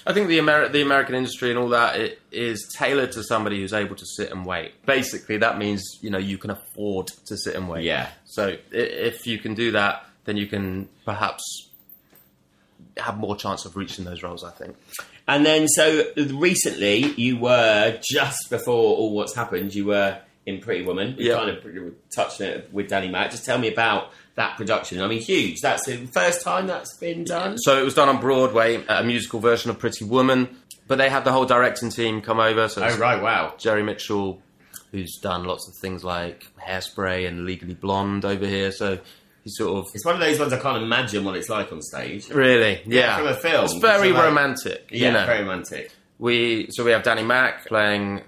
I think the Ameri- the American industry and all that it is tailored to somebody who's able to sit and wait. Basically, that means you know you can afford to sit and wait. Yeah. So if you can do that, then you can perhaps have more chance of reaching those roles. I think. And then, so recently, you were just before all what's happened. You were in Pretty Woman. You Yeah. kind of touched it with Danny Mac. Just tell me about that production. I mean, huge. That's the first time that's been done. So it was done on Broadway, uh, a musical version of Pretty Woman. But they had the whole directing team come over. So Oh right, wow. Jerry Mitchell, who's done lots of things like Hairspray and Legally Blonde over here. So he's sort of It's one of those ones I can't imagine what it's like on stage. really, yeah, from a film. It's very like- romantic. Yeah, you know, very romantic. we so we have Danny Mac playing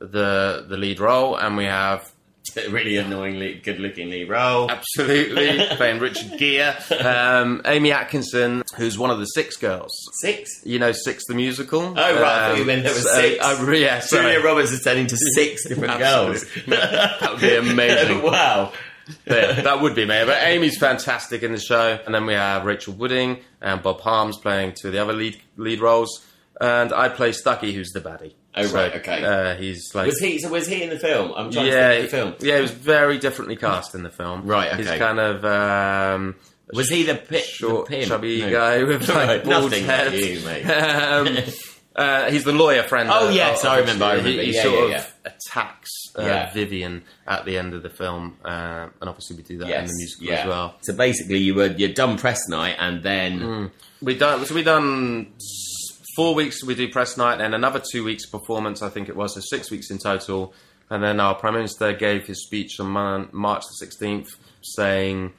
the the lead role, and we have Really annoyingly good-looking lead role. absolutely playing Richard Gere, um, Aimie Atkinson, who's one of the Six Girls. Six. You know, Six the musical. Oh, right, thought you meant there were six. Uh, yeah, sorry. Julia Roberts is turning to six different girls. That would be amazing. wow. Yeah, that would be me. But Amy's fantastic in the show, and then we have Rachel Wooding and Bob Harms playing two of the other lead lead roles, and I play Stuckey, who's the baddie. Oh, right, okay. Uh, he's like Was he? So was he in the film? I'm trying yeah, to think of the film. yeah, he was very differently cast in the film. Right, He's kind of um, Was he the pit? short, the chubby No. guy with like Right, bald head. you, mate. um, uh, he's the lawyer friend. Oh, uh, yes, of- I remember, I He- remember. He, Yeah, sort yeah, of attacks uh. Vivian at the end of the film, uh, and obviously we do that in the musical as well. So basically, you were you're done press night, and then We done so we done four weeks. We do press night, and another two weeks performance. I think it was so six weeks in total. And then our prime minister gave his speech on March the sixteenth, saying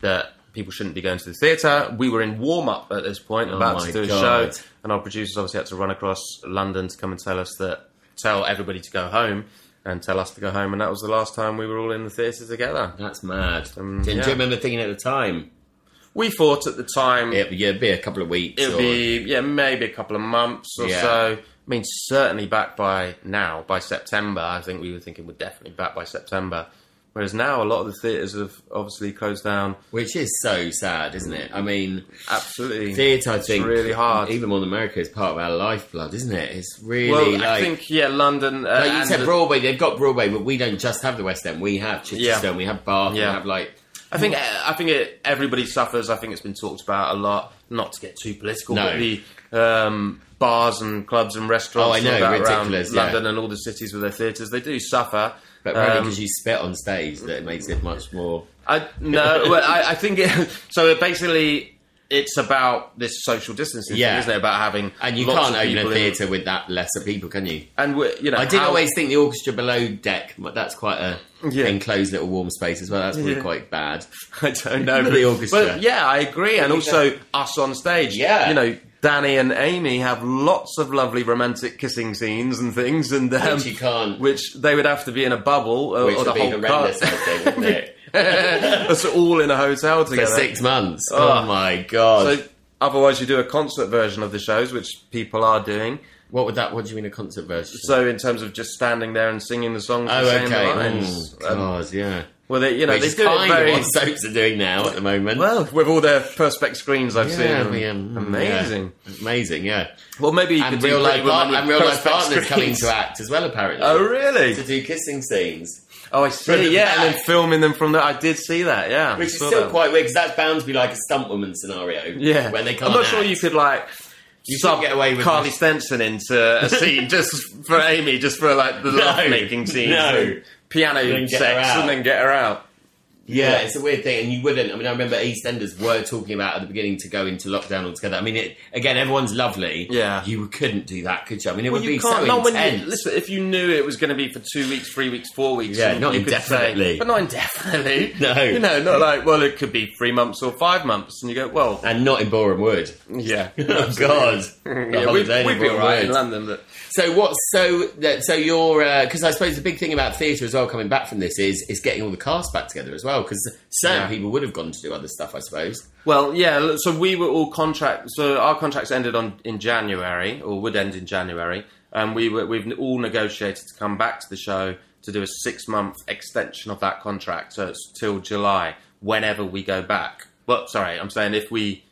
that people shouldn't be going to the theatre. We were in warm up at this point, about Oh my to do a show, and our producers obviously had to run across London to come and tell us that tell everybody to go home. And tell us to go home, and that was the last time we were all in the theatre together. that's mad. Um, do, do yeah. you remember thinking at the time We thought at the time it, it'd be a couple of weeks? It'll or- be yeah, maybe a couple of months or Yeah. so. I mean, certainly back by now, by September. I think we were thinking we're definitely back by September. Whereas now, a lot of the theatres have obviously closed down. which is so sad, isn't it? I mean, Absolutely, theatre. I think really hard. Even more than America is part of our lifeblood, isn't it? It's really well, like. I think yeah, London. Uh, like you said, Broadway. They've got Broadway, but we don't just have the West End. We have Chichester, Yeah. we have Bath, we have like I think I think it, everybody suffers. I think it's been talked about a lot. Not to get too political, No. but the um, bars and clubs and restaurants Oh, I know, all ridiculous, around yeah. London and all the cities with their theatres, they do suffer. But probably Um, because you spit on stage, that it makes it much more. I no, well, I, I think it, so. It basically, it's about this social distancing, thing, isn't it? About having And you can't open a theatre with that lesser people, can you? And you know, I did how- always think the orchestra below deck, but that's quite a Yeah. enclosed little warm space as well. That's probably Yeah. quite bad. I don't know, But the orchestra. but yeah, I agree, and also us on stage. Yeah. you know. Danny and Amy have lots of lovely romantic kissing scenes and things, and um, Which you can't- which they would have to be in a bubble, or, Which or the be whole horrendous. I think, wouldn't it? Us all in a hotel together. For six months. Oh. Oh, my god! So otherwise, you do a concert version of the shows, which people are doing. what would that? What do you mean a concert version? So in terms of just standing there and singing the songs, oh, and okay. the lines, Oh, um, god, yeah. Well, they, you know, Which they is do it kind very of what soaps are doing now at the moment. well with all their perspex screens I've yeah, seen. we, um, amazing. yeah. amazing, yeah. Well, maybe you And could do real life, Pretty Woman par- with and real life partners coming to act as well, apparently. Oh, really? To do kissing scenes. Oh, I the see. Yeah, and then filming them from there. I did see that. Yeah, Which is still that. quite weird because that's bound to be like a stunt woman scenario. Yeah, Where they can't I'm not sure you could like. You sub get away with Carly. Stenson into a scene just for Amy, just for like the No. love making scenes, No. piano then get her sex, and then get her out. Yeah, Yeah. it's a weird thing, and you wouldn't. I mean, I remember EastEnders were talking about at the beginning to go into lockdown altogether. I mean, it, again, everyone's lovely. Yeah. you couldn't do that, could you? I mean, it Well, would be so not intense. you listen. If you knew it was going to be for two weeks, three weeks, four weeks, Yeah, not indefinitely. say- but not indefinitely. No. you know, not like well, it could be three months or five months, and you go, well, and not in Borehamwood. yeah, Oh God, yeah, in we've been Boreham right in London, but So what's so so you're uh, because I suppose the big thing about theatre as well coming back from this is is getting all the cast back together as well because certain Yeah. people would have gone to do other stuff I suppose. Well, yeah. So we were all contract. So our contracts ended on in January, or would end in January, and we were we've all negotiated to come back to the show to do a six month extension of that contract. So it's till July, whenever we go back. Well, sorry, I'm saying if we.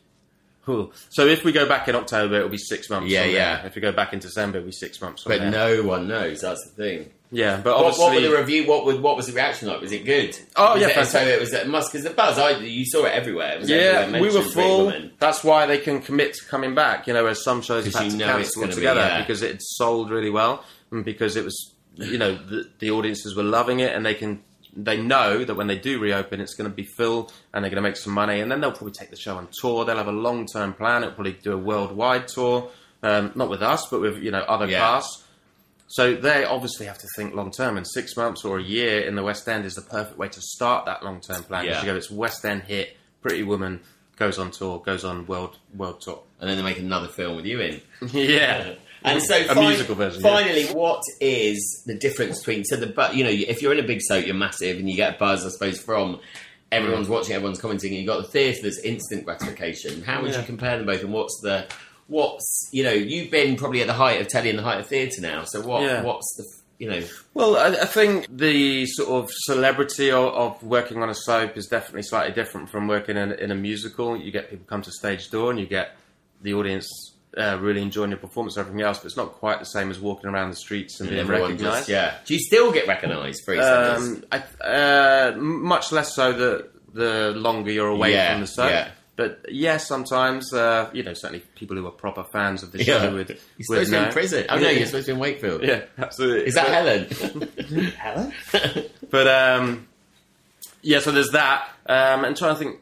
So if we go back in October, it'll be six months. Yeah, yeah. there. If we go back in December, it'll be six months. But there. no one knows. That's the thing. Yeah, but What, obviously, what were the review? What was what was the reaction like? Was it good? Oh, Was yeah, it, so it was it must because the buzz. I you saw it everywhere. It was Yeah, everywhere we were full. That's why they can commit to coming back. You know, whereas some shows have to know it's cancel gonna be, yeah. because it sold really well and because it was, you know, the, the audiences were loving it and they can. They know that when they do reopen, it's going to be full and they're going to make some money, and then they'll probably take the show on tour. They'll have a long-term plan. It'll probably do a worldwide tour, um, not with us, but with you know other Yeah. casts. So they obviously have to think long term, and six months or a year in the West End is the perfect way to start that long term plan. Yeah. You go, it's West End hit, Pretty Woman goes on tour, goes on world world tour. and then they make another film with you in. yeah, uh, And so, a fin- musical version. yeah. Finally, what is the difference between so the but you know if you're in a big soap, you're massive and you get a buzz, I suppose, from everyone's watching, everyone's commenting, and you have got the theatre that's instant gratification. How would Yeah. you compare them both, and what's the what's you know you've been probably at the height of telly and the height of theatre now. So what Yeah. what's the you know Well, I, I think the sort of celebrity of, of working on a soap is definitely slightly different from working in, in a musical. You get people come to stage door and you get the audience uh, really enjoying your performance and everything else, but it's not quite the same as walking around the streets and being recognised. just yeah. Do you still get recognised for Um, I, uh, much less so the the longer you're away Yeah, from the soap. yeah. But yes, sometimes uh, you know certainly people who are proper fans of the show Yeah. would. You're supposed to be in prison. Oh no, you're supposed to be in Wakefield. Yeah, absolutely. Is that But- Helen? Helen? But um, yeah, so there's that. Um, and trying to think.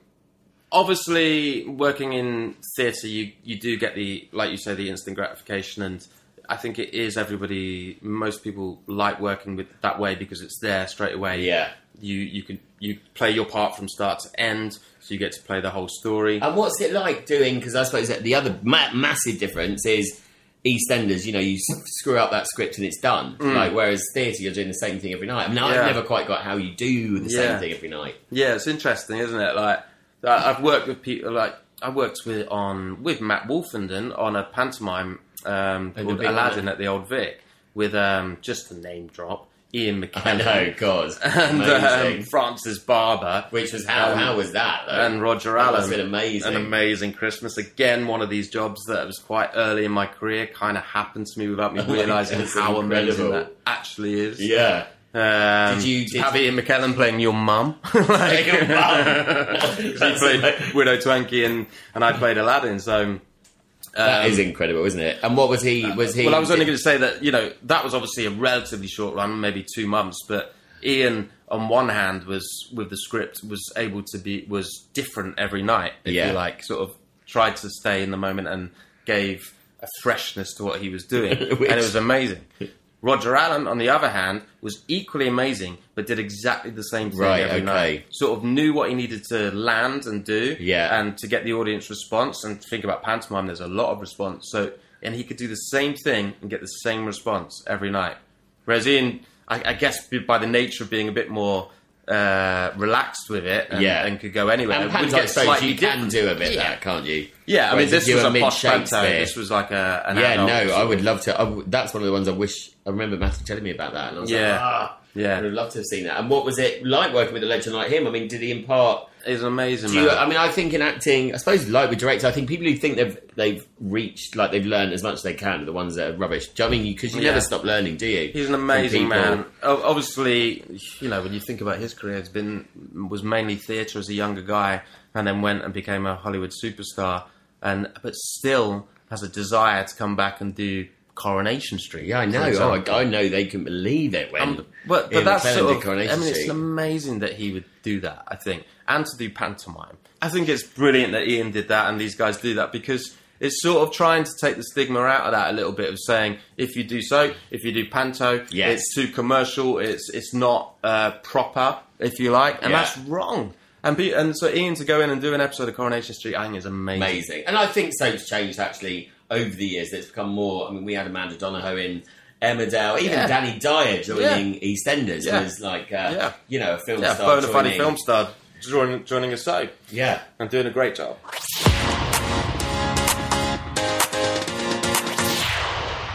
Obviously, working in theatre, you you do get the like you say the instant gratification, and I think it is everybody. Most people like working with that way because it's there straight away. Yeah. you you can you play your part from start to end, so you get to play the whole story. And what's it like doing? Because I suppose that the other ma- massive difference is EastEnders. You know, you screw up that script and it's done. Like whereas theatre, you're doing the same thing every night. I mean, I've Mm. Never quite got how you do the Yeah. same thing every night. Yeah, it's interesting, isn't it? Like I've worked with people like I worked with on with Matt Wolfenden on a pantomime um, called Aladdin at the Old Vic with um, just a name drop Ian I McKellen know, God, and um, Frances Barber Which was how? um, how was that? Though? and Roger That Allam. have been amazing. An amazing Christmas. Again, one of these jobs that was quite early in my career, kind of happened to me without me Oh realising how amazing that actually is. yeah. Um, Did you- did- have Ian McKellen playing your mum? like, Your mum. he played. Widow Twankey and, and I played Aladdin. So That um, is incredible, isn't it? And what was he? Was he? well, I was only going to say that you know that was obviously a relatively short run, maybe two months. But Ian, on one hand, was with the script was able to be was different every night. If Yeah. you like, sort of tried to stay in the moment and gave a freshness to what he was doing, and it was amazing. Roger Allam, on the other hand, was equally amazing, but did exactly the same thing Right, every okay. night. Sort of knew what he needed to land and do, Yeah. and to get the audience response. And think about pantomime, there's a lot of response. So, and he could do the same thing and get the same response every night. Whereas Ian, I, I guess by the nature of being a bit more uh, relaxed with it, and, Yeah. and could go anywhere, And panto, I suppose you can different. do a bit Yeah. that, can't you? Yeah, I mean, this was a posh panto. This was like a an Yeah, no, I would love to. I w that's one of the ones I wish. I remember Matthew telling me about that, and I was Yeah. like, ah, Yeah. I would have loved to have seen that. And what was it like working with a legend like him? I mean, did he impart? He's an amazing Do you, man. I mean, I think in acting, I suppose like with directors, I think people who think they've they've reached, like they've learned as much as they can, are the ones that are rubbish. Do you know I mean? Because you, Yeah. never stop learning, do you? He's an amazing man. Obviously, you know when you think about his career, it's been was mainly theatre as a younger guy, and then went and became a Hollywood superstar, and but still has a desire to come back and do Coronation Street. Yeah, I know. Oh. I, I know they couldn't believe it when. Um, but but that's sort of. Coronation I mean, it's Street. amazing that he would do that. I think, and to do pantomime. I think it's brilliant that Ian did that and these guys do that because it's sort of trying to take the stigma out of that a little bit of saying if you do so, if you do panto, Yes. it's too commercial. It's it's not uh, proper, if you like, and Yeah. that's wrong. And be, and so Ian to go in and do an episode of Coronation Street, I think is amazing. amazing. And I think soap's changed actually over the years. It's become more. I mean, we had Amanda Donohoe in Emmerdale, even Yeah. Danny Dyer joining EastEnders Yeah. as like, uh, Yeah. you know, a film Yeah, star. bona fide film star joining joining a soap Yeah. and doing a great job.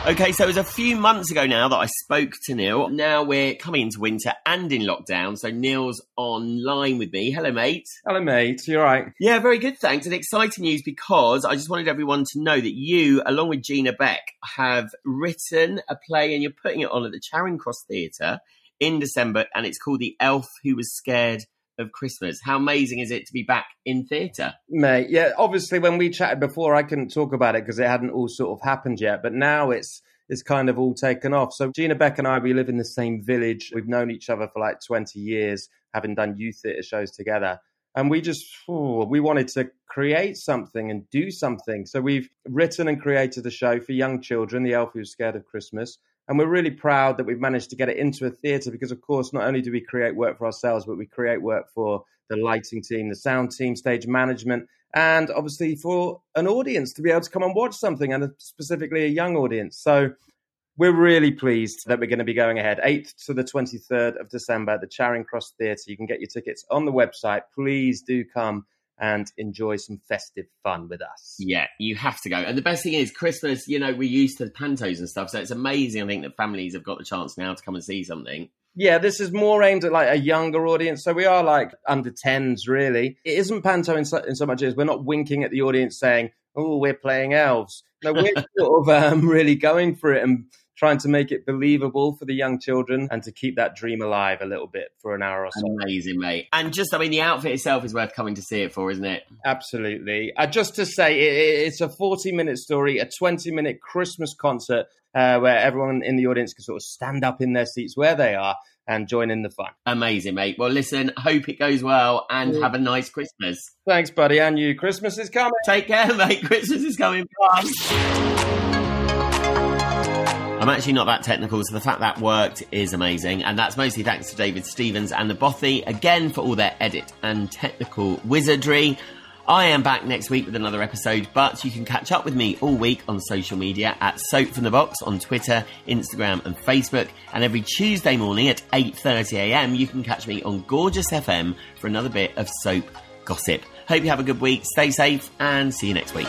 Okay, so it was a few months ago now that I spoke to Neil. Now we're coming into winter and in lockdown, so Neil's online with me. Hello, mate. Hello, mate. You all right? Yeah, very good, thanks. And exciting news because I just wanted everyone to know that you, along with Gina Beck, have written a play and you're putting it on at the Charing Cross Theatre in December, and it's called The Elf Who Was Scared of Christmas. How amazing is it to be back in theatre? Mate, yeah, obviously when we chatted before, I couldn't talk about it because it hadn't all sort of happened yet. But now it's it's kind of all taken off. So Gina Beck and I, we live in the same village. We've known each other for like 20 years, having done youth theatre shows together. And we just, oh, we wanted to create something and do something. So we've written and created a show for young children, The Elf Who's Scared of Christmas. And we're really proud that we've managed to get it into a theatre because, of course, not only do we create work for ourselves, but we create work for the lighting team, the sound team, stage management, and obviously for an audience to be able to come and watch something, and specifically a young audience. So we're really pleased that we're going to be going ahead 8th to the 23rd of December at the Charing Cross Theatre. You can get your tickets on the website. Please do come and enjoy some festive fun with us. Yeah, you have to go. And the best thing is, Christmas, you know, we're used to pantos and stuff, so it's amazing, I think, that families have got the chance now to come and see something. Yeah, this is more aimed at like a younger audience. So we are like under 10s, really. It isn't panto in so, in so much as we're not winking at the audience saying, oh, we're playing elves. No, we're sort of um, really going for it and trying to make it believable for the young children and to keep that dream alive a little bit for an hour or so. Amazing, mate. And just, I mean, the outfit itself is worth coming to see it for, isn't it? Absolutely. Uh, just to say, it, it- it's a 40 minute story, a 20 minute Christmas concert uh, where everyone in the audience can sort of stand up in their seats where they are and join in the fun. Amazing, mate. Well, listen, hope it goes well and have a nice Christmas. Thanks, buddy. And you. Christmas is coming. Take care, mate. Christmas is coming. Bye. I'm actually not that technical, so the fact that worked is amazing. And that's mostly thanks to David Stevens and the Bothy, again, for all their edit and technical wizardry. I am back next week with another episode, but you can catch up with me all week on social media at Soap from the Box on Twitter, Instagram, and Facebook. And every Tuesday morning at 8.30am, you can catch me on Gorgeous FM for another bit of soap gossip. Hope you have a good week, stay safe, and see you next week.